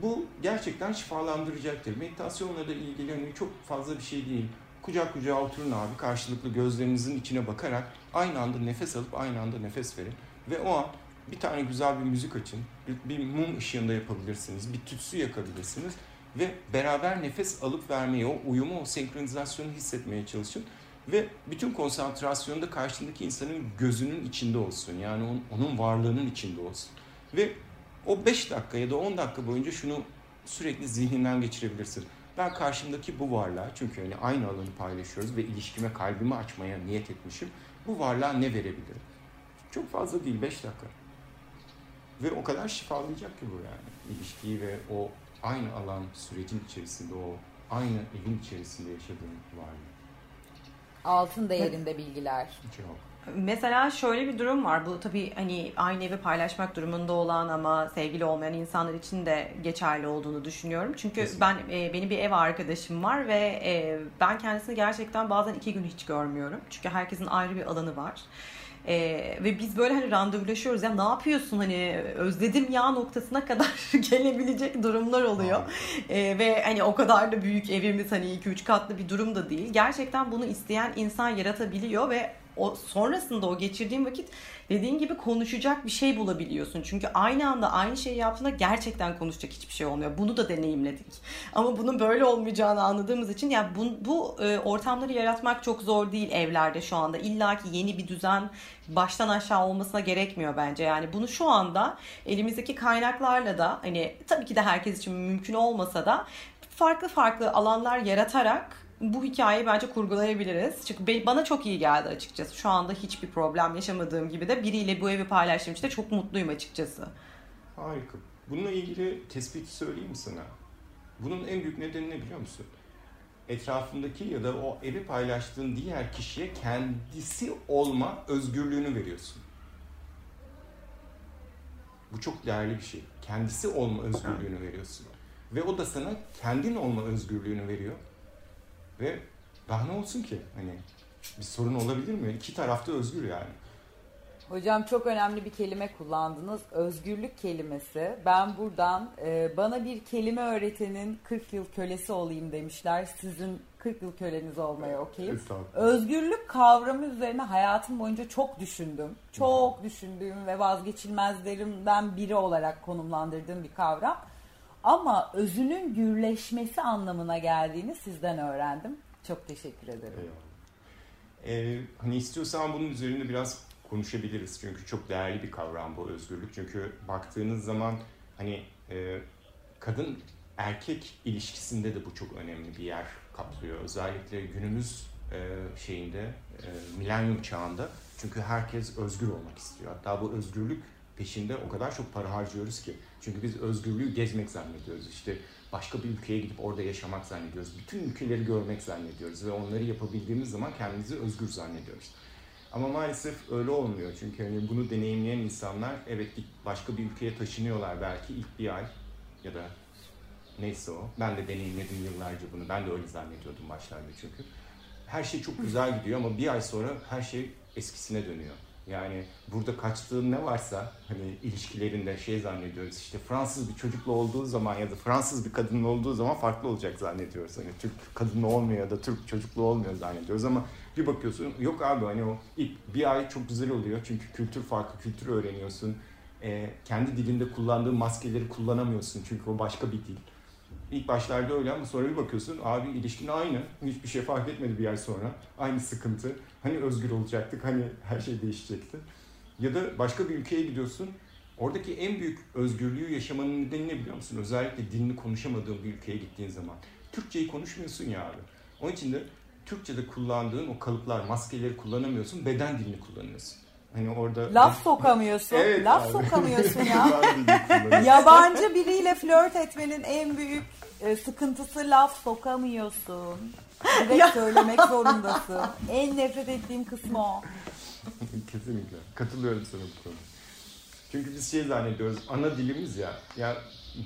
bu gerçekten şifalandıracaktır. Meditasyonla da ilgili hani çok fazla bir şey değil kucak kucağa oturun abi karşılıklı gözlerinizin içine bakarak aynı anda nefes alıp aynı anda nefes verin. Ve o an bir tane güzel bir müzik açın. Bir, bir mum ışığında yapabilirsiniz. Bir tütsü yakabilirsiniz. Ve beraber nefes alıp vermeyi, o uyumu, o senkronizasyonu hissetmeye çalışın. Ve bütün konsantrasyonu da karşındaki insanın gözünün içinde olsun. Yani onun, onun varlığının içinde olsun. Ve o 5 dakika ya da 10 dakika boyunca şunu sürekli zihninden geçirebilirsin. Ben karşımdaki bu varlığa çünkü hani aynı alanı paylaşıyoruz ve ilişkime kalbimi açmaya niyet etmişim. Bu varlığa ne verebilirim? Çok fazla değil 5 dakika. Ve o kadar şifalayacak ki bu yani. ilişkiyi ve o aynı alan sürecin içerisinde o aynı evin içerisinde yaşadığım varlığı. Altın değerinde bilgiler. Çok. Mesela şöyle bir durum var. Bu tabii hani aynı evi paylaşmak durumunda olan ama sevgili olmayan insanlar için de geçerli olduğunu düşünüyorum. Çünkü Kesinlikle. ben e, benim bir ev arkadaşım var ve e, ben kendisini gerçekten bazen iki gün hiç görmüyorum. Çünkü herkesin ayrı bir alanı var. Ee, ve biz böyle hani randevulaşıyoruz ya ne yapıyorsun hani özledim ya noktasına kadar gelebilecek durumlar oluyor. Ee, ve hani o kadar da büyük evimiz hani 2-3 katlı bir durum da değil. Gerçekten bunu isteyen insan yaratabiliyor ve o sonrasında o geçirdiğim vakit dediğin gibi konuşacak bir şey bulabiliyorsun. Çünkü aynı anda aynı şeyi yaptığında gerçekten konuşacak hiçbir şey olmuyor. Bunu da deneyimledik. Ama bunun böyle olmayacağını anladığımız için yani bu, bu e, ortamları yaratmak çok zor değil evlerde şu anda. İlla ki yeni bir düzen baştan aşağı olmasına gerekmiyor bence. Yani bunu şu anda elimizdeki kaynaklarla da hani tabii ki de herkes için mümkün olmasa da farklı farklı alanlar yaratarak bu hikayeyi bence kurgulayabiliriz. Çünkü bana çok iyi geldi açıkçası. Şu anda hiçbir problem yaşamadığım gibi de biriyle bu evi paylaştığım için de çok mutluyum açıkçası. Harika. Bununla ilgili tespit söyleyeyim sana? Bunun en büyük nedeni ne biliyor musun? Etrafındaki ya da o evi paylaştığın diğer kişiye kendisi olma özgürlüğünü veriyorsun. Bu çok değerli bir şey. Kendisi olma özgürlüğünü veriyorsun. Ve o da sana kendin olma özgürlüğünü veriyor. Ve daha ne olsun ki? Hani bir sorun olabilir mi? İki tarafta özgür yani. Hocam çok önemli bir kelime kullandınız. Özgürlük kelimesi. Ben buradan e, bana bir kelime öğretenin 40 yıl kölesi olayım demişler. Sizin 40 yıl köleniz olmaya okeyim. Özgürlük kavramı üzerine hayatım boyunca çok düşündüm. Çok düşündüğüm ve vazgeçilmezlerimden biri olarak konumlandırdığım bir kavram. Ama özünün gürleşmesi anlamına geldiğini sizden öğrendim. Çok teşekkür ederim. Ee, hani istiyorsan bunun üzerinde biraz konuşabiliriz. Çünkü çok değerli bir kavram bu özgürlük. Çünkü baktığınız zaman hani e, kadın erkek ilişkisinde de bu çok önemli bir yer kaplıyor. Özellikle günümüz e, şeyinde, e, milenyum çağında. Çünkü herkes özgür olmak istiyor. Hatta bu özgürlük peşinde o kadar çok para harcıyoruz ki. Çünkü biz özgürlüğü gezmek zannediyoruz. İşte başka bir ülkeye gidip orada yaşamak zannediyoruz. Bütün ülkeleri görmek zannediyoruz ve onları yapabildiğimiz zaman kendimizi özgür zannediyoruz. Ama maalesef öyle olmuyor. Çünkü hani bunu deneyimleyen insanlar evet başka bir ülkeye taşınıyorlar belki ilk bir ay ya da neyse o. Ben de deneyimledim yıllarca bunu. Ben de öyle zannediyordum başlarda çünkü. Her şey çok güzel gidiyor ama bir ay sonra her şey eskisine dönüyor. Yani burada kaçtığın ne varsa hani ilişkilerinde şey zannediyoruz işte Fransız bir çocukla olduğu zaman ya da Fransız bir kadınla olduğu zaman farklı olacak zannediyoruz. Hani Türk kadınla olmuyor ya da Türk çocuklu olmuyor zannediyoruz ama bir bakıyorsun yok abi hani o ilk bir ay çok güzel oluyor çünkü kültür farklı kültür öğreniyorsun. Ee, kendi dilinde kullandığın maskeleri kullanamıyorsun çünkü o başka bir dil. İlk başlarda öyle ama sonra bir bakıyorsun abi ilişkin aynı. Hiçbir şey fark etmedi bir ay sonra. Aynı sıkıntı. Hani özgür olacaktık, hani her şey değişecekti. Ya da başka bir ülkeye gidiyorsun. Oradaki en büyük özgürlüğü yaşamanın nedeni ne biliyor musun? Özellikle dilini konuşamadığın bir ülkeye gittiğin zaman. Türkçeyi konuşmuyorsun ya abi. Onun için de Türkçe'de kullandığın o kalıplar, maskeleri kullanamıyorsun, beden dilini kullanıyorsun. Hani orada laf sokamıyorsun. Evet, laf abi. sokamıyorsun ya. Yabancı biriyle flört etmenin en büyük e, sıkıntısı laf sokamıyorsun. Direkt söylemek zorundasın. En nefret ettiğim kısmı o. Kesinlikle. Katılıyorum sana bu konuda. Çünkü biz şey zannediyoruz, ana dilimiz ya. Ya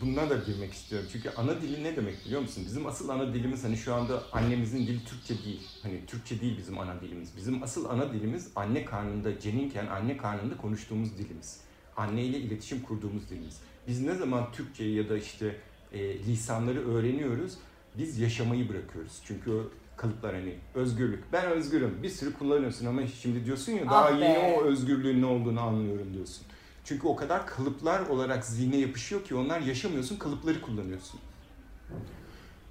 bundan da girmek istiyorum. Çünkü ana dili ne demek biliyor musun? Bizim asıl ana dilimiz hani şu anda annemizin dili Türkçe değil. Hani Türkçe değil bizim ana dilimiz. Bizim asıl ana dilimiz anne karnında ceninken anne karnında konuştuğumuz dilimiz. Anne ile iletişim kurduğumuz dilimiz. Biz ne zaman Türkçeyi ya da işte e, lisanları öğreniyoruz, biz yaşamayı bırakıyoruz. Çünkü o kalıplar hani özgürlük. Ben özgürüm. Bir sürü kullanıyorsun ama şimdi diyorsun ya daha ah yeni o özgürlüğün ne olduğunu anlıyorum diyorsun. Çünkü o kadar kalıplar olarak zihne yapışıyor ki onlar yaşamıyorsun, kalıpları kullanıyorsun.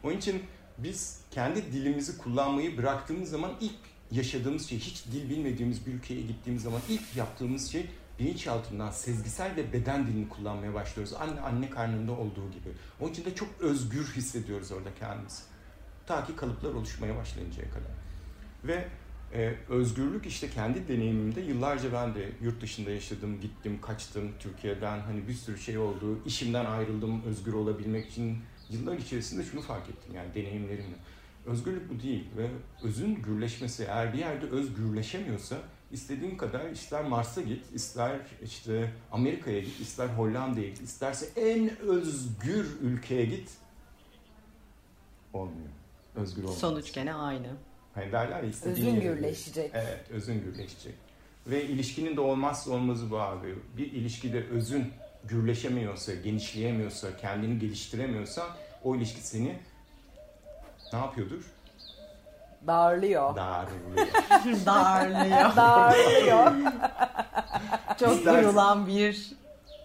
Onun için biz kendi dilimizi kullanmayı bıraktığımız zaman ilk yaşadığımız şey, hiç dil bilmediğimiz bir ülkeye gittiğimiz zaman ilk yaptığımız şey bilinçaltından sezgisel ve beden dilini kullanmaya başlıyoruz. Anne anne karnında olduğu gibi. Onun için de çok özgür hissediyoruz orada kendimizi. Ta ki kalıplar oluşmaya başlayıncaya kadar. Ve ee, özgürlük işte kendi deneyimimde yıllarca ben de yurt dışında yaşadım, gittim, kaçtım Türkiye'den. Hani bir sürü şey oldu. İşimden ayrıldım özgür olabilmek için. Yıllar içerisinde şunu fark ettim yani deneyimlerimle. Özgürlük bu değil ve özün gürleşmesi eğer bir yerde öz gürleşemiyorsa istediğin kadar ister Mars'a git, ister işte Amerika'ya git, ister Hollanda'ya git, isterse en özgür ülkeye git. Olmuyor. Özgür olmuyor. Sonuç gene aynı. Hani derler ya istediğin Özün gürleşecek. Evet, özün gürleşecek. Ve ilişkinin de olmazsa olmazı bu abi. Bir ilişkide özün gürleşemiyorsa, genişleyemiyorsa, kendini geliştiremiyorsa o ilişki seni ne yapıyordur? Darlıyor. Darlıyor. Darlıyor. Darlıyor. Çok İstersin- duyulan bir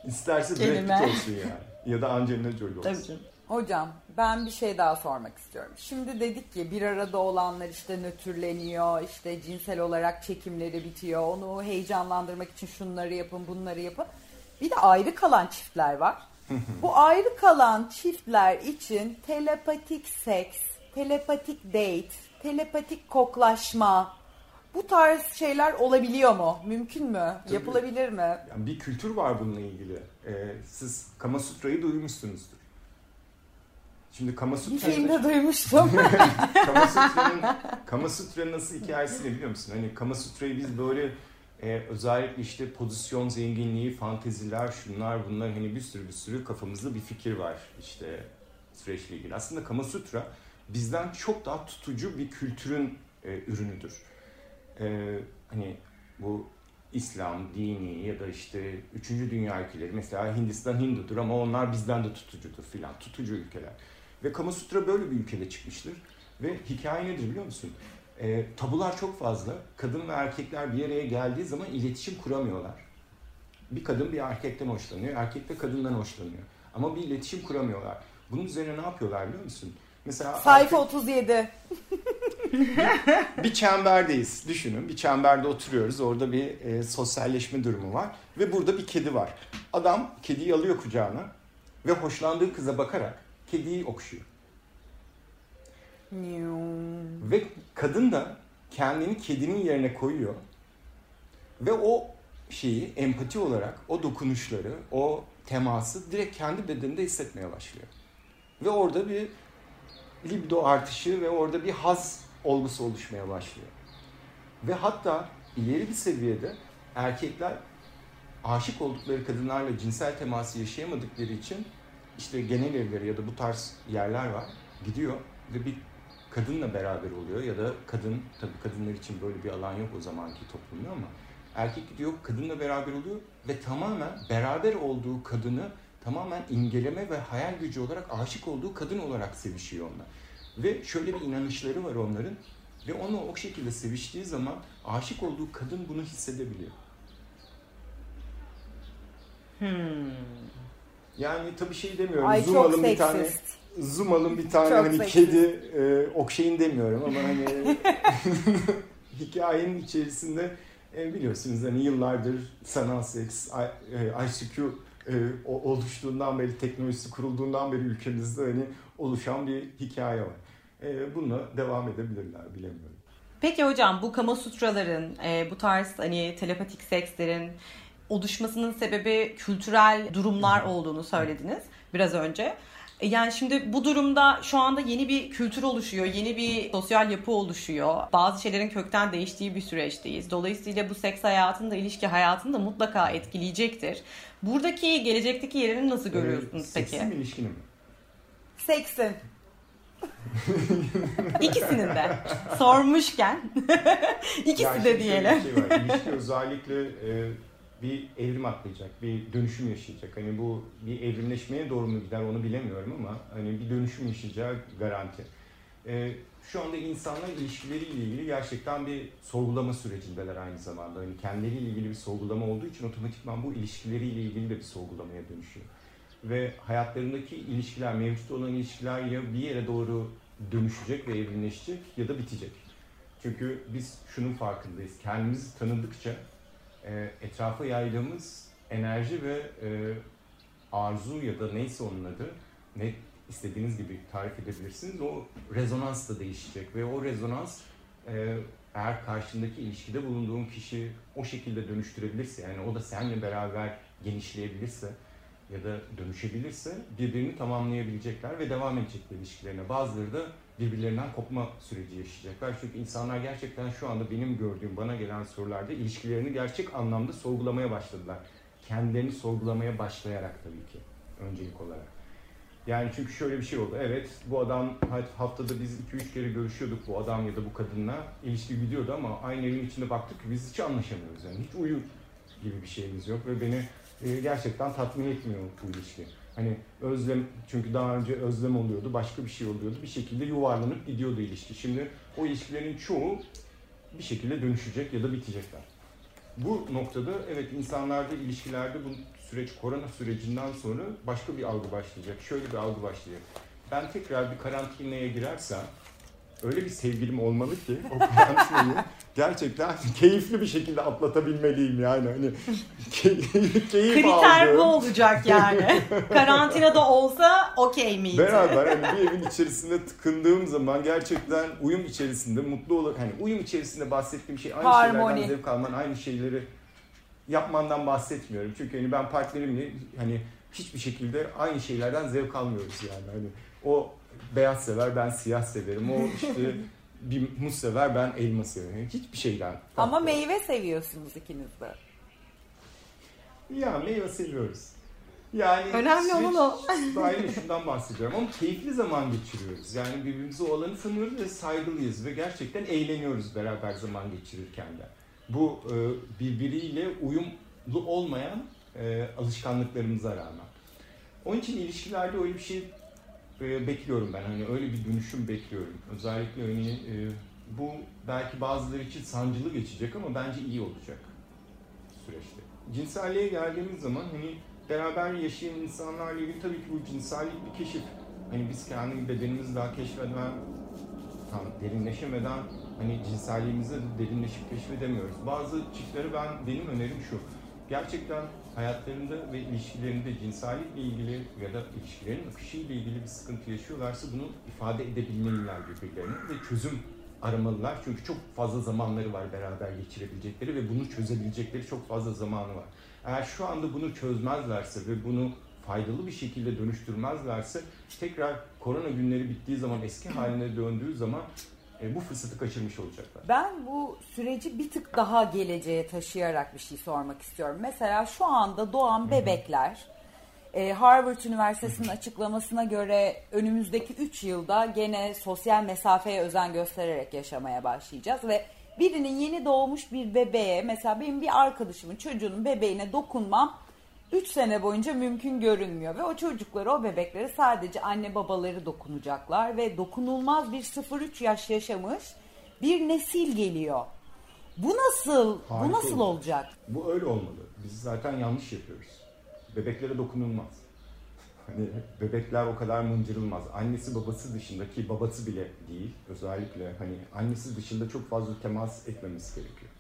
İsterse Brad Kelime. Pitt olsun yani. Ya da Angelina Jolie olsun. tabii canım. Hocam ben bir şey daha sormak istiyorum. Şimdi dedik ki bir arada olanlar işte nötrleniyor, işte cinsel olarak çekimleri bitiyor. Onu heyecanlandırmak için şunları yapın, bunları yapın. Bir de ayrı kalan çiftler var. Bu ayrı kalan çiftler için telepatik seks, telepatik date, telepatik koklaşma bu tarz şeyler olabiliyor mu? Mümkün mü? Tabii. Yapılabilir mi? Yani bir kültür var bununla ilgili. Ee, siz Kama Sutra'yı duymuşsunuzdur. Şimdi Kama Bir Sutra'yı... filmde duymuştum. Kama Sutra'nın Kama Sutra'nın nasıl hikayesini biliyor musun? Hani Kama Sutra'yı biz böyle e, özellikle işte pozisyon zenginliği, fanteziler, şunlar bunlar hani bir sürü bir sürü kafamızda bir fikir var işte süreçle ilgili. Aslında Kama Sutra bizden çok daha tutucu bir kültürün e, ürünüdür. E, hani bu İslam, dini ya da işte üçüncü dünya ülkeleri mesela Hindistan Hindudur ama onlar bizden de tutucudur filan tutucu ülkeler. Ve Kama Sutra böyle bir ülkede çıkmıştır. Ve hikaye nedir biliyor musun? Ee, tabular çok fazla. Kadın ve erkekler bir araya geldiği zaman iletişim kuramıyorlar. Bir kadın bir erkekten hoşlanıyor, erkek de kadından hoşlanıyor. Ama bir iletişim kuramıyorlar. Bunun üzerine ne yapıyorlar biliyor musun? Mesela Sayfa 37. bir çemberdeyiz. Düşünün bir çemberde oturuyoruz. Orada bir e, sosyalleşme durumu var. Ve burada bir kedi var. Adam kediyi alıyor kucağına ve hoşlandığı kıza bakarak kediyi okşuyor. Ve kadın da kendini kedinin yerine koyuyor. Ve o şeyi empati olarak o dokunuşları, o teması direkt kendi bedeninde hissetmeye başlıyor. Ve orada bir libido artışı ve orada bir haz olgusu oluşmaya başlıyor. Ve hatta ileri bir seviyede erkekler aşık oldukları kadınlarla cinsel teması yaşayamadıkları için işte genel evleri ya da bu tarz yerler var. Gidiyor ve bir kadınla beraber oluyor ya da kadın tabii kadınlar için böyle bir alan yok o zamanki toplumda ama erkek gidiyor kadınla beraber oluyor ve tamamen beraber olduğu kadını tamamen imgeleme ve hayal gücü olarak aşık olduğu kadın olarak sevişiyor onlar. Ve şöyle bir inanışları var onların ve onu o şekilde seviştiği zaman aşık olduğu kadın bunu hissedebiliyor. Hmm. Yani tabii şey demiyorum. Ay zoom çok alın bir tane zoom alın bir tane Çok hani seksist. kedi e, okşayın demiyorum ama hani hikayenin içerisinde e, biliyorsunuz hani yıllardır sanal seks, I, e, ICQ oluştuğundan beri, teknolojisi kurulduğundan beri ülkemizde hani oluşan bir hikaye var. E, bununla devam edebilirler bilemiyorum. Peki hocam bu Kama Sutraların, e, bu tarz hani telepatik sekslerin oluşmasının sebebi kültürel durumlar olduğunu söylediniz biraz önce. E, Yani şimdi bu durumda şu anda yeni bir kültür oluşuyor, yeni bir sosyal yapı oluşuyor. Bazı şeylerin kökten değiştiği bir süreçteyiz. Dolayısıyla bu seks hayatını da ilişki hayatını da mutlaka etkileyecektir. Buradaki gelecekteki yerini nasıl görüyorsunuz E, peki? Seksi mi ilişkinin mi? Seksin. İkisinin de sormuşken ikisi Ya de diyelim. şey var. İlişki özellikle e, bir evrim atlayacak, bir dönüşüm yaşayacak. Hani bu bir evrimleşmeye doğru mu gider onu bilemiyorum ama hani bir dönüşüm yaşayacağı garanti. E, şu anda insanlar ilişkileriyle ilgili gerçekten bir sorgulama sürecindeler aynı zamanda. Hani kendileriyle ilgili bir sorgulama olduğu için otomatikman bu ilişkileriyle ilgili de bir sorgulamaya dönüşüyor. Ve hayatlarındaki ilişkiler, mevcut olan ilişkiler ya bir yere doğru dönüşecek ve evrimleşecek ya da bitecek. Çünkü biz şunun farkındayız. Kendimizi tanıdıkça e, etrafa yaydığımız enerji ve e, arzu ya da neyse onun adı ne istediğiniz gibi tarif edebilirsiniz. O rezonans da değişecek ve o rezonans e, eğer karşındaki ilişkide bulunduğun kişi o şekilde dönüştürebilirse yani o da seninle beraber genişleyebilirse ya da dönüşebilirse birbirini tamamlayabilecekler ve devam edecekler ilişkilerine. Bazıları da birbirlerinden kopma süreci yaşayacaklar. Çünkü insanlar gerçekten şu anda benim gördüğüm, bana gelen sorularda ilişkilerini gerçek anlamda sorgulamaya başladılar. Kendilerini sorgulamaya başlayarak tabii ki öncelik olarak. Yani çünkü şöyle bir şey oldu. Evet bu adam haftada biz 2-3 kere görüşüyorduk bu adam ya da bu kadınla. ilişki gidiyordu ama aynı evin içinde baktık ki biz hiç anlaşamıyoruz. Yani hiç uyum gibi bir şeyimiz yok ve beni e, gerçekten tatmin etmiyor bu ilişki. Hani özlem çünkü daha önce özlem oluyordu, başka bir şey oluyordu. Bir şekilde yuvarlanıp gidiyordu ilişki. Şimdi o ilişkilerin çoğu bir şekilde dönüşecek ya da bitecekler. Bu noktada evet insanlarda ilişkilerde bu süreç korona sürecinden sonra başka bir algı başlayacak. Şöyle bir algı başlayacak. Ben tekrar bir karantinaya girersem öyle bir sevgilim olmalı ki o karantinayı gerçekten keyifli bir şekilde atlatabilmeliyim yani. Hani key, keyif Kriter aldığım. bu olacak yani. Karantinada olsa okey miydi? Beraber hani bir evin içerisinde tıkındığım zaman gerçekten uyum içerisinde mutlu olarak hani uyum içerisinde bahsettiğim şey aynı Harmoni. şeylerden zevk alman, aynı şeyleri yapmandan bahsetmiyorum. Çünkü hani ben partnerimle hani hiçbir şekilde aynı şeylerden zevk almıyoruz yani. Hani o beyaz sever, ben siyah severim. O işte bir muz sever, ben elma severim. Hiçbir şeyden. Ama farklı. meyve seviyorsunuz ikiniz de. Ya meyve seviyoruz. Yani Önemli olan o. Daima şundan bahsediyorum ama keyifli zaman geçiriyoruz. Yani birbirimize o alanı tanıyoruz ve saygılıyız ve gerçekten eğleniyoruz beraber zaman geçirirken de. Bu e, birbiriyle uyumlu olmayan e, alışkanlıklarımıza rağmen. Onun için ilişkilerde öyle bir şey e, bekliyorum ben. Hani öyle bir dönüşüm bekliyorum. Özellikle hani e, bu belki bazıları için sancılı geçecek ama bence iyi olacak süreçte. Cinselliğe geldiğimiz zaman hani beraber yaşayan insanlarla ilgili tabii ki bu cinsellik bir keşif. Hani biz kendi bedenimizi daha keşfeden, tam derinleşemeden hani cinselliğimizi de derinleşip keşfedemiyoruz. Bazı çiftlere ben benim önerim şu. Gerçekten hayatlarında ve ilişkilerinde cinsellikle ilgili ya da ilişkilerin akışıyla ilgili bir sıkıntı yaşıyorlarsa bunu ifade edebilmeliler birbirlerine ve çözüm aramalılar. Çünkü çok fazla zamanları var beraber geçirebilecekleri ve bunu çözebilecekleri çok fazla zamanı var. Eğer şu anda bunu çözmezlerse ve bunu faydalı bir şekilde dönüştürmezlerse tekrar korona günleri bittiği zaman eski haline döndüğü zaman e, bu fırsatı kaçırmış olacaklar. Ben bu süreci bir tık daha geleceğe taşıyarak bir şey sormak istiyorum. Mesela şu anda doğan bebekler e, Harvard Üniversitesi'nin açıklamasına göre önümüzdeki 3 yılda gene sosyal mesafeye özen göstererek yaşamaya başlayacağız ve birinin yeni doğmuş bir bebeğe mesela benim bir arkadaşımın çocuğunun bebeğine dokunmam 3 sene boyunca mümkün görünmüyor ve o çocukları o bebeklere sadece anne babaları dokunacaklar ve dokunulmaz bir 0-3 yaş yaşamış bir nesil geliyor. Bu nasıl Harika bu nasıl olacak. olacak? Bu öyle olmalı. Biz zaten yanlış yapıyoruz. Bebeklere dokunulmaz. Hani bebekler o kadar mıncırılmaz. Annesi babası dışında ki babası bile değil. Özellikle hani annesi dışında çok fazla temas etmemiz gerekiyor.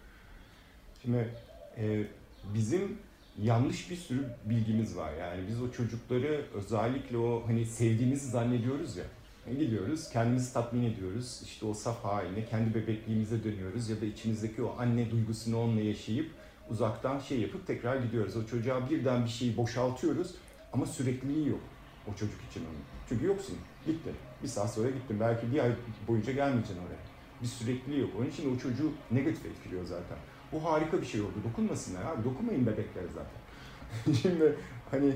Şimdi e, bizim yanlış bir sürü bilgimiz var. Yani biz o çocukları özellikle o hani sevdiğimizi zannediyoruz ya. Yani gidiyoruz, kendimizi tatmin ediyoruz. İşte o saf haline, kendi bebekliğimize dönüyoruz ya da içimizdeki o anne duygusunu onunla yaşayıp uzaktan şey yapıp tekrar gidiyoruz. O çocuğa birden bir şeyi boşaltıyoruz ama sürekliliği yok o çocuk için onun. Çünkü yoksun, gittin. Bir saat sonra gittin. Belki bir ay boyunca gelmeyeceksin oraya. Bir sürekliliği yok. Onun için o çocuğu negatif etkiliyor zaten. Bu harika bir şey oldu. Dokunmasınlar abi. Dokunmayın bebeklere zaten. Şimdi hani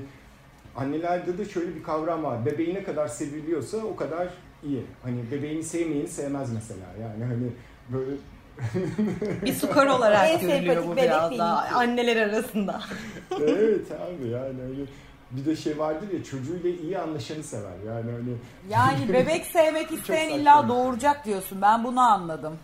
annelerde de şöyle bir kavram var. Bebeği ne kadar seviliyorsa o kadar iyi. Hani bebeğini sevmeyeni sevmez mesela. Yani hani böyle Bir skor olarak En görülüyor bu bebek biraz daha anneler arasında. evet abi yani öyle bir de şey vardır ya çocuğuyla iyi anlaşanı sever yani hani Yani bebek sevmek isteyen illa doğuracak diyorsun. Ben bunu anladım.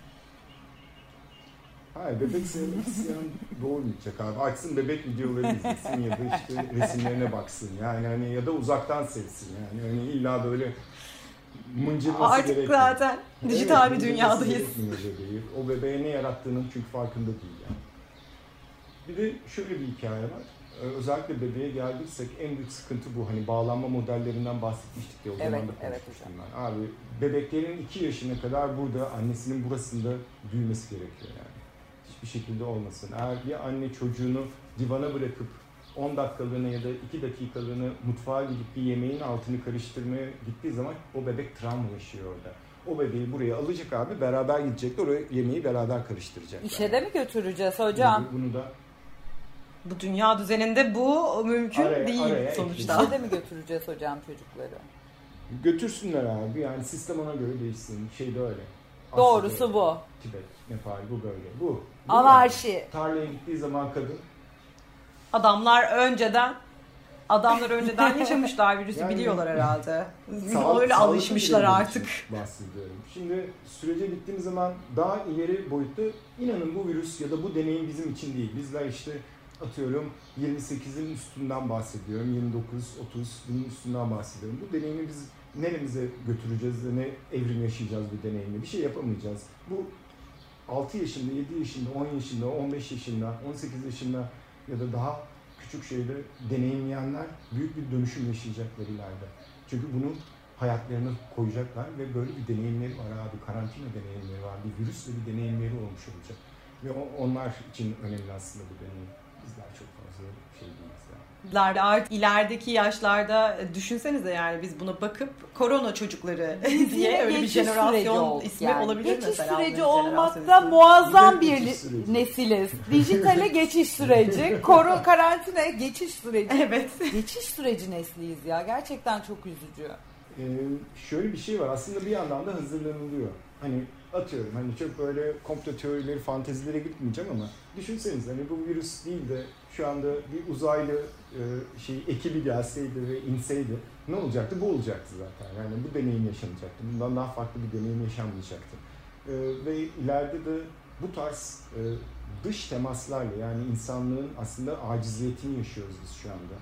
Hayır bebek sevmek isteyen doğurmayacak abi açsın bebek videoları izlesin ya da işte resimlerine baksın yani hani ya da uzaktan sevsin yani hani illa böyle mıncırması Artık gerekmiyor. zaten dijital bir mıncırması dünyadayız. bebeği. O bebeğe ne yarattığının çünkü farkında değil yani. Bir de şöyle bir hikaye var. Ee, Özellikle bebeğe geldiysek en büyük sıkıntı bu. Hani bağlanma modellerinden bahsetmiştik ya o Evet, zaman da evet konuşmuştum ben. Abi bebeklerin 2 yaşına kadar burada annesinin burasında büyümesi gerekiyor yani. Hiçbir şekilde olmasın. Eğer bir anne çocuğunu divana bırakıp 10 dakikalığına ya da 2 dakikalığına mutfağa gidip bir yemeğin altını karıştırmaya gittiği zaman o bebek travma yaşıyor orada. O bebeği buraya alacak abi beraber gidecekler oraya yemeği beraber karıştıracaklar. İşe de mi götüreceğiz hocam? Bunu da Bu dünya düzeninde bu mümkün Araya- değil araya sonuçta. İşe de mi götüreceğiz hocam çocukları? Götürsünler abi yani sistem ona göre değişsin. Şey de öyle. Doğrusu bu. Tibet, Nepal bu böyle. Bu. bu Anarşi. yani. Tarlaya gittiği zaman kadın Adamlar önceden adamlar önceden yaşamışlar virüsü Yani- biliyorlar herhalde. Sağ- Öyle alışmışlar artık. Bahsediyorum. Şimdi sürece gittiğimiz zaman daha ileri boyutta inanın bu virüs ya da bu deneyim bizim için değil. Bizler işte atıyorum 28'in üstünden bahsediyorum. 29, 30 bunun üstünden bahsediyorum. Bu deneyimi biz neremize götüreceğiz ne evrim yaşayacağız bu deneyimle? Bir şey yapamayacağız. Bu 6 yaşında, 7 yaşında, 10 yaşında, 15 yaşında, 18 yaşında ya da daha küçük şeyde deneyimleyenler büyük bir dönüşüm yaşayacaklar ileride. Çünkü bunu hayatlarına koyacaklar ve böyle bir deneyimleri var abi. Karantina deneyimleri var. Bir virüsle bir deneyimleri olmuş olacak. Ve onlar için önemli aslında bu deneyim. Bizler çok fazla şey İleride artık ilerideki yaşlarda e, düşünsenize yani biz buna bakıp korona çocukları diye öyle bir Geçiş süreci jenerasyon ismi yani. olabilir geçiş mesela. süreci bunun jenerasyon olmakta muazzam Geçiş bir süreci. nesiliz. Dijitale geçiş süreci, koru karantinaya geçiş süreci. Evet. Geçiş süreci nesliyiz ya. Gerçekten çok üzücü. Ee, şöyle bir şey var. Aslında bir yandan da hazırlanılıyor. Hani atıyorum hani çok böyle komplo teorileri, fantezilere gitmeyeceğim ama düşünseniz hani bu virüs değil de şu anda bir uzaylı e, şey ekibi gelseydi ve inseydi ne olacaktı? Bu olacaktı zaten. Yani bu deneyim yaşanacaktı. Bundan daha farklı bir deneyim yaşanmayacaktı. Ee, ve ileride de bu tarz e, dış temaslarla yani insanlığın aslında aciziyetini yaşıyoruz biz şu anda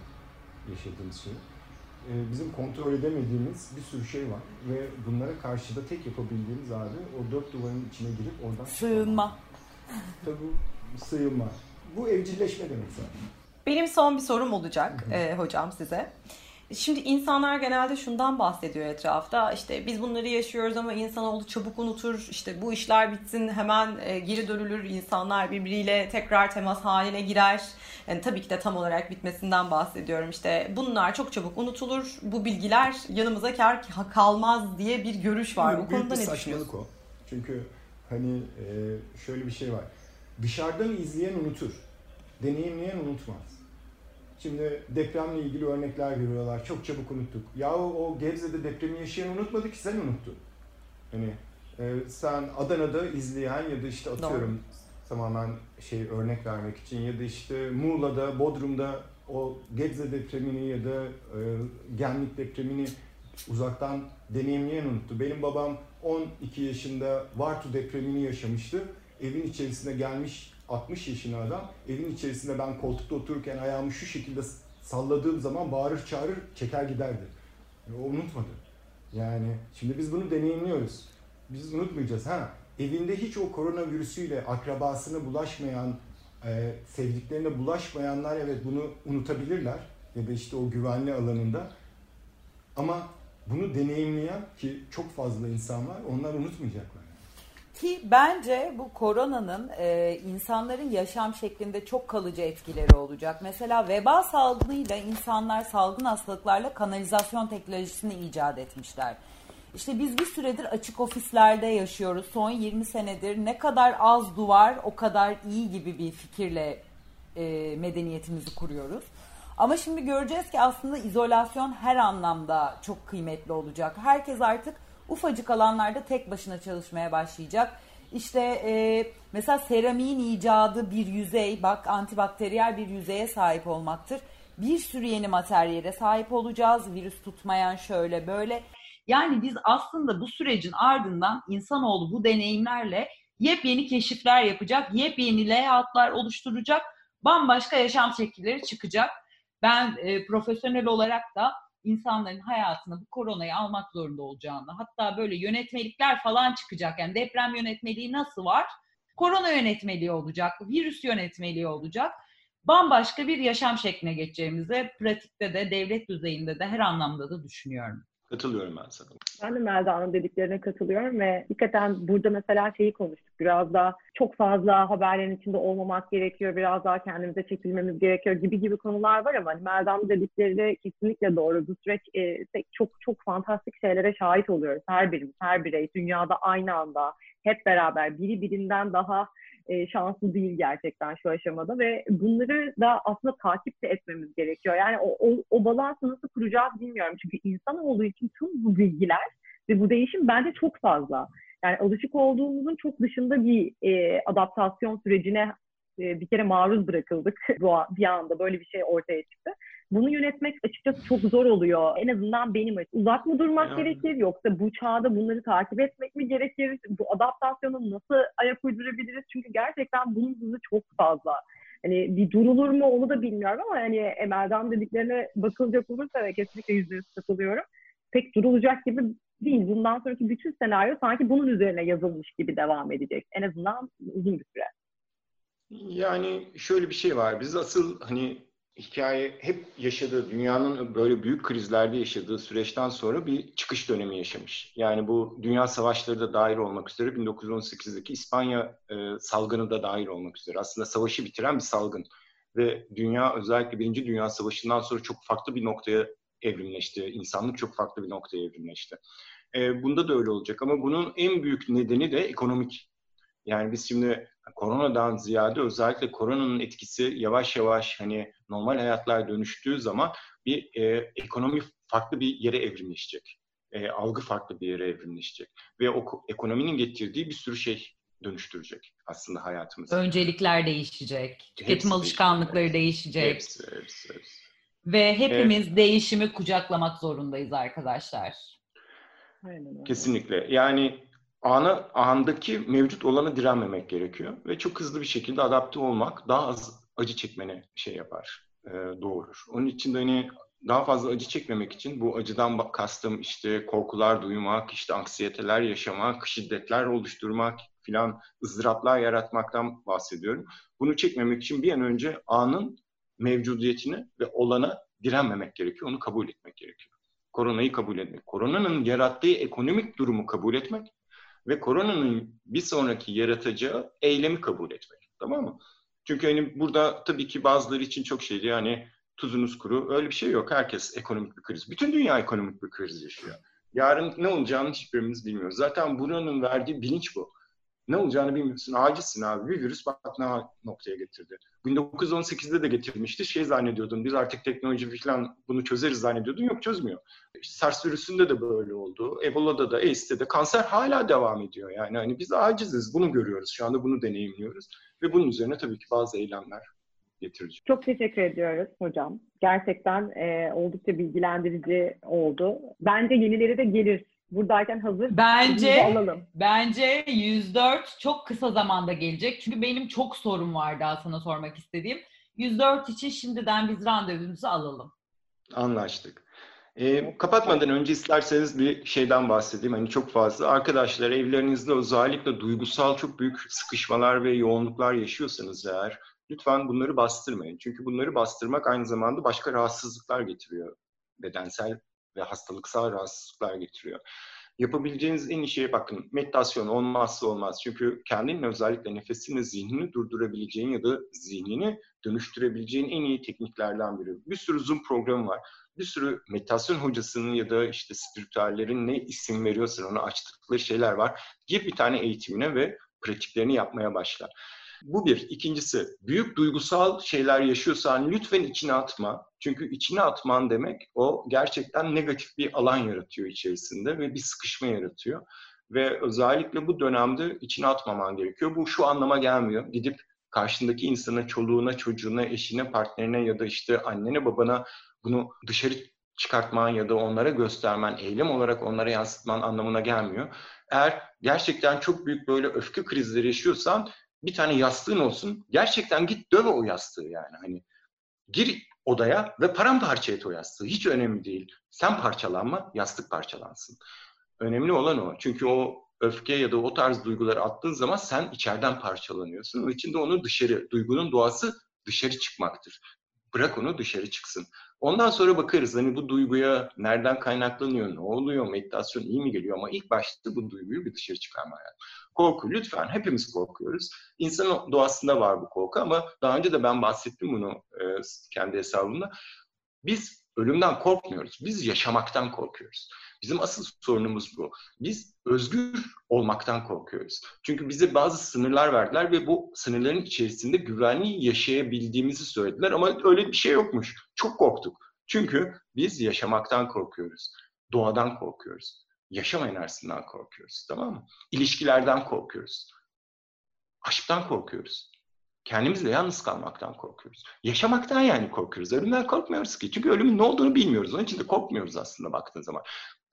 yaşadığımız şey e, bizim kontrol edemediğimiz bir sürü şey var ve bunlara karşı da tek yapabildiğimiz abi o dört duvarın içine girip oradan Sığınma. Tabii sığınma. Bu evcilleşme demek zaten. Benim son bir sorum olacak e, hocam size. Şimdi insanlar genelde şundan bahsediyor etrafta. İşte biz bunları yaşıyoruz ama insanoğlu çabuk unutur. İşte bu işler bitsin hemen e, geri dönülür. İnsanlar birbiriyle tekrar temas haline girer. Yani tabii ki de tam olarak bitmesinden bahsediyorum. İşte bunlar çok çabuk unutulur. Bu bilgiler yanımıza kar kalmaz diye bir görüş var. Bu konuda ne düşünüyorsun? o. Çünkü hani e, şöyle bir şey var. Dışarıdan izleyen unutur. Deneyimleyen unutmaz. Şimdi depremle ilgili örnekler veriyorlar. Çok çabuk unuttuk. Ya o Gebze'de depremi yaşayan unutmadı ki sen unuttun. Hani e, sen Adana'da izleyen ya da işte atıyorum tamamen şey örnek vermek için ya da işte Muğla'da, Bodrum'da o Gebze depremini ya da e, Gemlik depremini uzaktan deneyimleyen unuttu. Benim babam 12 yaşında Vartu depremini yaşamıştı. Evin içerisine gelmiş 60 yaşında adam. Evin içerisinde ben koltukta otururken ayağımı şu şekilde salladığım zaman bağırır çağırır çeker giderdi. Yani o unutmadı. Yani şimdi biz bunu deneyimliyoruz. Biz unutmayacağız. Ha evinde hiç o koronavirüsüyle akrabasına bulaşmayan, e, sevdiklerine bulaşmayanlar evet bunu unutabilirler. Ya da işte o güvenli alanında. Ama bunu deneyimleyen ki çok fazla insan var onlar unutmayacaklar. Ki bence bu koronanın e, insanların yaşam şeklinde çok kalıcı etkileri olacak. Mesela veba salgınıyla insanlar salgın hastalıklarla kanalizasyon teknolojisini icat etmişler. İşte biz bir süredir açık ofislerde yaşıyoruz. Son 20 senedir ne kadar az duvar o kadar iyi gibi bir fikirle e, medeniyetimizi kuruyoruz. Ama şimdi göreceğiz ki aslında izolasyon her anlamda çok kıymetli olacak. Herkes artık ufacık alanlarda tek başına çalışmaya başlayacak. İşte e, mesela seramiğin icadı bir yüzey, bak antibakteriyel bir yüzeye sahip olmaktır. Bir sürü yeni materyale sahip olacağız. Virüs tutmayan şöyle böyle. Yani biz aslında bu sürecin ardından insanoğlu bu deneyimlerle yepyeni keşifler yapacak, yepyeni layoutlar oluşturacak, bambaşka yaşam şekilleri çıkacak. Ben e, profesyonel olarak da insanların hayatına bu koronayı almak zorunda olacağını, hatta böyle yönetmelikler falan çıkacak. Yani deprem yönetmeliği nasıl var? Korona yönetmeliği olacak, virüs yönetmeliği olacak. Bambaşka bir yaşam şekline geçeceğimizi pratikte de, devlet düzeyinde de her anlamda da düşünüyorum. Katılıyorum ben sana. Ben de Melda'nın dediklerine katılıyorum ve hakikaten burada mesela şeyi konuştuk. Biraz daha çok fazla haberlerin içinde olmamak gerekiyor, biraz daha kendimize çekilmemiz gerekiyor gibi gibi konular var ama hani Melda'nın dedikleri de kesinlikle doğru. Bu süreç e, çok çok fantastik şeylere şahit oluyoruz her birimiz, her birey dünyada aynı anda hep beraber biri birinden daha e, şanslı değil gerçekten şu aşamada ve bunları da aslında takip de etmemiz gerekiyor. Yani o, o, o balansı nasıl kuracağız bilmiyorum. Çünkü insan olduğu için tüm bu bilgiler ve bu değişim bence çok fazla. Yani alışık olduğumuzun çok dışında bir e, adaptasyon sürecine e, bir kere maruz bırakıldık. Bir anda böyle bir şey ortaya çıktı. Bunu yönetmek açıkçası çok zor oluyor. En azından benim açım. Uzak mı durmak yani. gerekir yoksa bu çağda bunları takip etmek mi gerekir? Bu adaptasyonu nasıl ayak uydurabiliriz? Çünkü gerçekten bunun hızı çok fazla. Hani bir durulur mu onu da bilmiyorum ama hani Emel'den dediklerine bakılacak olursa ve kesinlikle yüzde yüz katılıyorum. Pek durulacak gibi değil. Bundan sonraki bütün senaryo sanki bunun üzerine yazılmış gibi devam edecek. En azından uzun bir süre. Yani şöyle bir şey var. Biz asıl hani hikaye hep yaşadığı, dünyanın böyle büyük krizlerde yaşadığı süreçten sonra bir çıkış dönemi yaşamış. Yani bu dünya savaşları da dahil olmak üzere 1918'deki İspanya e, salgını da dahil olmak üzere. Aslında savaşı bitiren bir salgın. Ve dünya özellikle Birinci Dünya Savaşı'ndan sonra çok farklı bir noktaya evrimleşti. İnsanlık çok farklı bir noktaya evrimleşti. E, bunda da öyle olacak ama bunun en büyük nedeni de ekonomik. Yani biz şimdi koronadan ziyade özellikle koronanın etkisi yavaş yavaş hani normal hayatlar dönüştüğü zaman bir e, ekonomi farklı bir yere evrimleşecek. E, algı farklı bir yere evrimleşecek. Ve o ekonominin getirdiği bir sürü şey dönüştürecek aslında hayatımızı. Öncelikler değişecek. Tüketim hepsi alışkanlıkları değişecek. Hepsi, hepsi, hepsi. Ve hepimiz evet. değişimi kucaklamak zorundayız arkadaşlar. Kesinlikle. Yani ana andaki mevcut olanı direnmemek gerekiyor ve çok hızlı bir şekilde adapte olmak daha az acı çekmene şey yapar, e, doğurur. Onun için de hani daha fazla acı çekmemek için bu acıdan kastım işte korkular duymak, işte anksiyeteler yaşamak, şiddetler oluşturmak filan ızdıraplar yaratmaktan bahsediyorum. Bunu çekmemek için bir an önce anın mevcudiyetini ve olana direnmemek gerekiyor. Onu kabul etmek gerekiyor. Koronayı kabul etmek. Koronanın yarattığı ekonomik durumu kabul etmek ve koronanın bir sonraki yaratacağı eylemi kabul etmek. Tamam mı? Çünkü hani burada tabii ki bazıları için çok şeydi yani tuzunuz kuru öyle bir şey yok. Herkes ekonomik bir kriz. Bütün dünya ekonomik bir kriz yaşıyor. Yarın ne olacağını hiçbirimiz bilmiyoruz. Zaten buranın verdiği bilinç bu ne olacağını bilmiyorsun. Acizsin abi. Bir virüs bak ne noktaya getirdi. 1918'de de getirmişti. Şey zannediyordun. Biz artık teknoloji falan bunu çözeriz zannediyordun. Yok çözmüyor. İşte SARS virüsünde de böyle oldu. Ebola'da da, AIDS'te de kanser hala devam ediyor. Yani hani biz aciziz. Bunu görüyoruz. Şu anda bunu deneyimliyoruz. Ve bunun üzerine tabii ki bazı eylemler getirici. Çok teşekkür ediyoruz hocam. Gerçekten e, oldukça bilgilendirici oldu. Bence yenileri de gelir buradayken hazır. Bence alalım. bence 104 çok kısa zamanda gelecek. Çünkü benim çok sorum var daha sana sormak istediğim. 104 için şimdiden biz randevumuzu alalım. Anlaştık. E, kapatmadan önce isterseniz bir şeyden bahsedeyim. Hani çok fazla arkadaşlar evlerinizde özellikle duygusal çok büyük sıkışmalar ve yoğunluklar yaşıyorsanız eğer lütfen bunları bastırmayın. Çünkü bunları bastırmak aynı zamanda başka rahatsızlıklar getiriyor. Bedensel ve hastalıksal rahatsızlıklar getiriyor. Yapabileceğiniz en iyi şey bakın meditasyon olmazsa olmaz. Çünkü kendinin özellikle nefesinle zihnini durdurabileceğin ya da zihnini dönüştürebileceğin en iyi tekniklerden biri. Bir sürü Zoom programı var. Bir sürü meditasyon hocasının ya da işte spiritüellerin ne isim veriyorsan ona açtıkları şeyler var. Gir bir tane eğitimine ve pratiklerini yapmaya başla. Bu bir. İkincisi, büyük duygusal şeyler yaşıyorsan lütfen içine atma. Çünkü içine atman demek o gerçekten negatif bir alan yaratıyor içerisinde ve bir sıkışma yaratıyor. Ve özellikle bu dönemde içine atmaman gerekiyor. Bu şu anlama gelmiyor. Gidip karşındaki insana, çoluğuna, çocuğuna, eşine, partnerine ya da işte annene, babana bunu dışarı çıkartman ya da onlara göstermen, eylem olarak onlara yansıtman anlamına gelmiyor. Eğer gerçekten çok büyük böyle öfke krizleri yaşıyorsan bir tane yastığın olsun. Gerçekten git döve o yastığı yani. Hani gir odaya ve paramparça et o yastığı. Hiç önemli değil. Sen parçalanma, yastık parçalansın. Önemli olan o. Çünkü o öfke ya da o tarz duyguları attığın zaman sen içeriden parçalanıyorsun. Ve içinde onu dışarı, duygunun doğası dışarı çıkmaktır. Bırak onu dışarı çıksın. Ondan sonra bakarız hani bu duyguya nereden kaynaklanıyor, ne oluyor, meditasyon iyi mi geliyor ama ilk başta bu duyguyu bir dışarı çıkarmaya. Korku lütfen hepimiz korkuyoruz. İnsan doğasında var bu korku ama daha önce de ben bahsettim bunu e, kendi hesabımda. Biz ölümden korkmuyoruz. Biz yaşamaktan korkuyoruz. Bizim asıl sorunumuz bu. Biz özgür olmaktan korkuyoruz. Çünkü bize bazı sınırlar verdiler ve bu sınırların içerisinde güvenli yaşayabildiğimizi söylediler ama öyle bir şey yokmuş. Çok korktuk. Çünkü biz yaşamaktan korkuyoruz. Doğadan korkuyoruz. Yaşam enerjisinden korkuyoruz. Tamam mı? İlişkilerden korkuyoruz. Aşktan korkuyoruz. Kendimizle yalnız kalmaktan korkuyoruz. Yaşamaktan yani korkuyoruz. Ölümden korkmuyoruz ki. Çünkü ölümün ne olduğunu bilmiyoruz. Onun için de korkmuyoruz aslında baktığın zaman.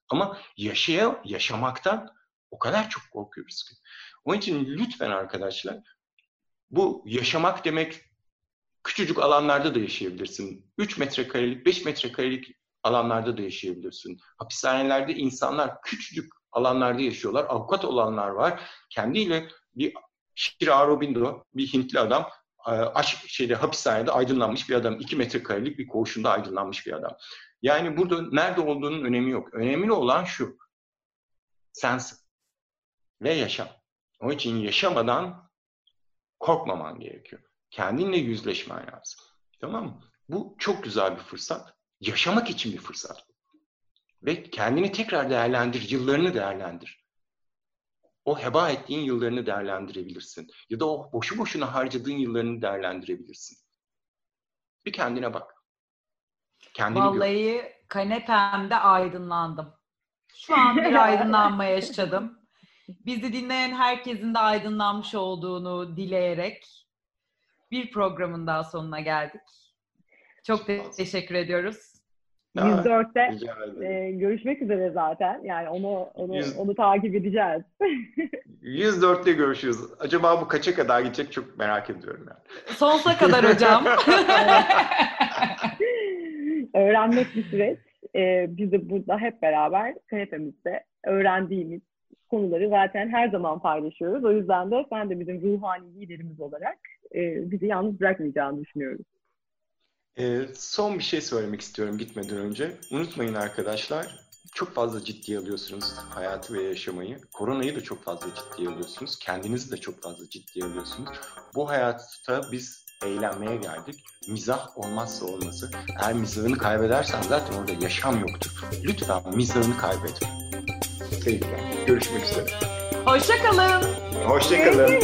Ama yaşaya, yaşamaktan o kadar çok korkuyoruz ki. Onun için lütfen arkadaşlar bu yaşamak demek küçücük alanlarda da yaşayabilirsin. 3 metrekarelik, 5 metrekarelik alanlarda da yaşayabilirsin. Hapishanelerde insanlar küçücük alanlarda yaşıyorlar. Avukat olanlar var. Kendiyle bir Shira Aurobindo, bir Hintli adam, e, aç şeyde hapishanede aydınlanmış bir adam. 2 metrekarelik bir koğuşunda aydınlanmış bir adam. Yani burada nerede olduğunun önemi yok. Önemli olan şu. Sensin. Ve yaşam. Onun için yaşamadan korkmaman gerekiyor. Kendinle yüzleşmen lazım. Tamam mı? Bu çok güzel bir fırsat. Yaşamak için bir fırsat. Ve kendini tekrar değerlendir, yıllarını değerlendir. O heba ettiğin yıllarını değerlendirebilirsin. Ya da o boşu boşuna harcadığın yıllarını değerlendirebilirsin. Bir kendine bak. Kendini Vallahi gör. kanepemde aydınlandım. Şu an bir aydınlanma yaşadım. Bizi dinleyen herkesin de aydınlanmış olduğunu dileyerek bir programın daha sonuna geldik. Çok te- teşekkür ediyoruz. 104'te e, görüşmek üzere zaten. Yani onu onu 100... onu takip edeceğiz. 104'te görüşürüz. Acaba bu kaça kadar gidecek çok merak ediyorum yani. Sonsuza kadar hocam. Öğrenmek bir süreç. Ee, biz de burada hep beraber kanepemizde öğrendiğimiz konuları zaten her zaman paylaşıyoruz. O yüzden de sen de bizim ruhani liderimiz olarak e, bizi yalnız bırakmayacağını düşünüyoruz. E, son bir şey söylemek istiyorum gitmeden önce. Unutmayın arkadaşlar, çok fazla ciddiye alıyorsunuz hayatı ve yaşamayı. Koronayı da çok fazla ciddiye alıyorsunuz. Kendinizi de çok fazla ciddiye alıyorsunuz. Bu hayatta biz eğlenmeye geldik. Mizah olmazsa olması. Eğer mizahını kaybedersen zaten orada yaşam yoktur. Lütfen mizahını kaybetme. Sevgiler. Görüşmek üzere. Hoşçakalın. Hoşçakalın.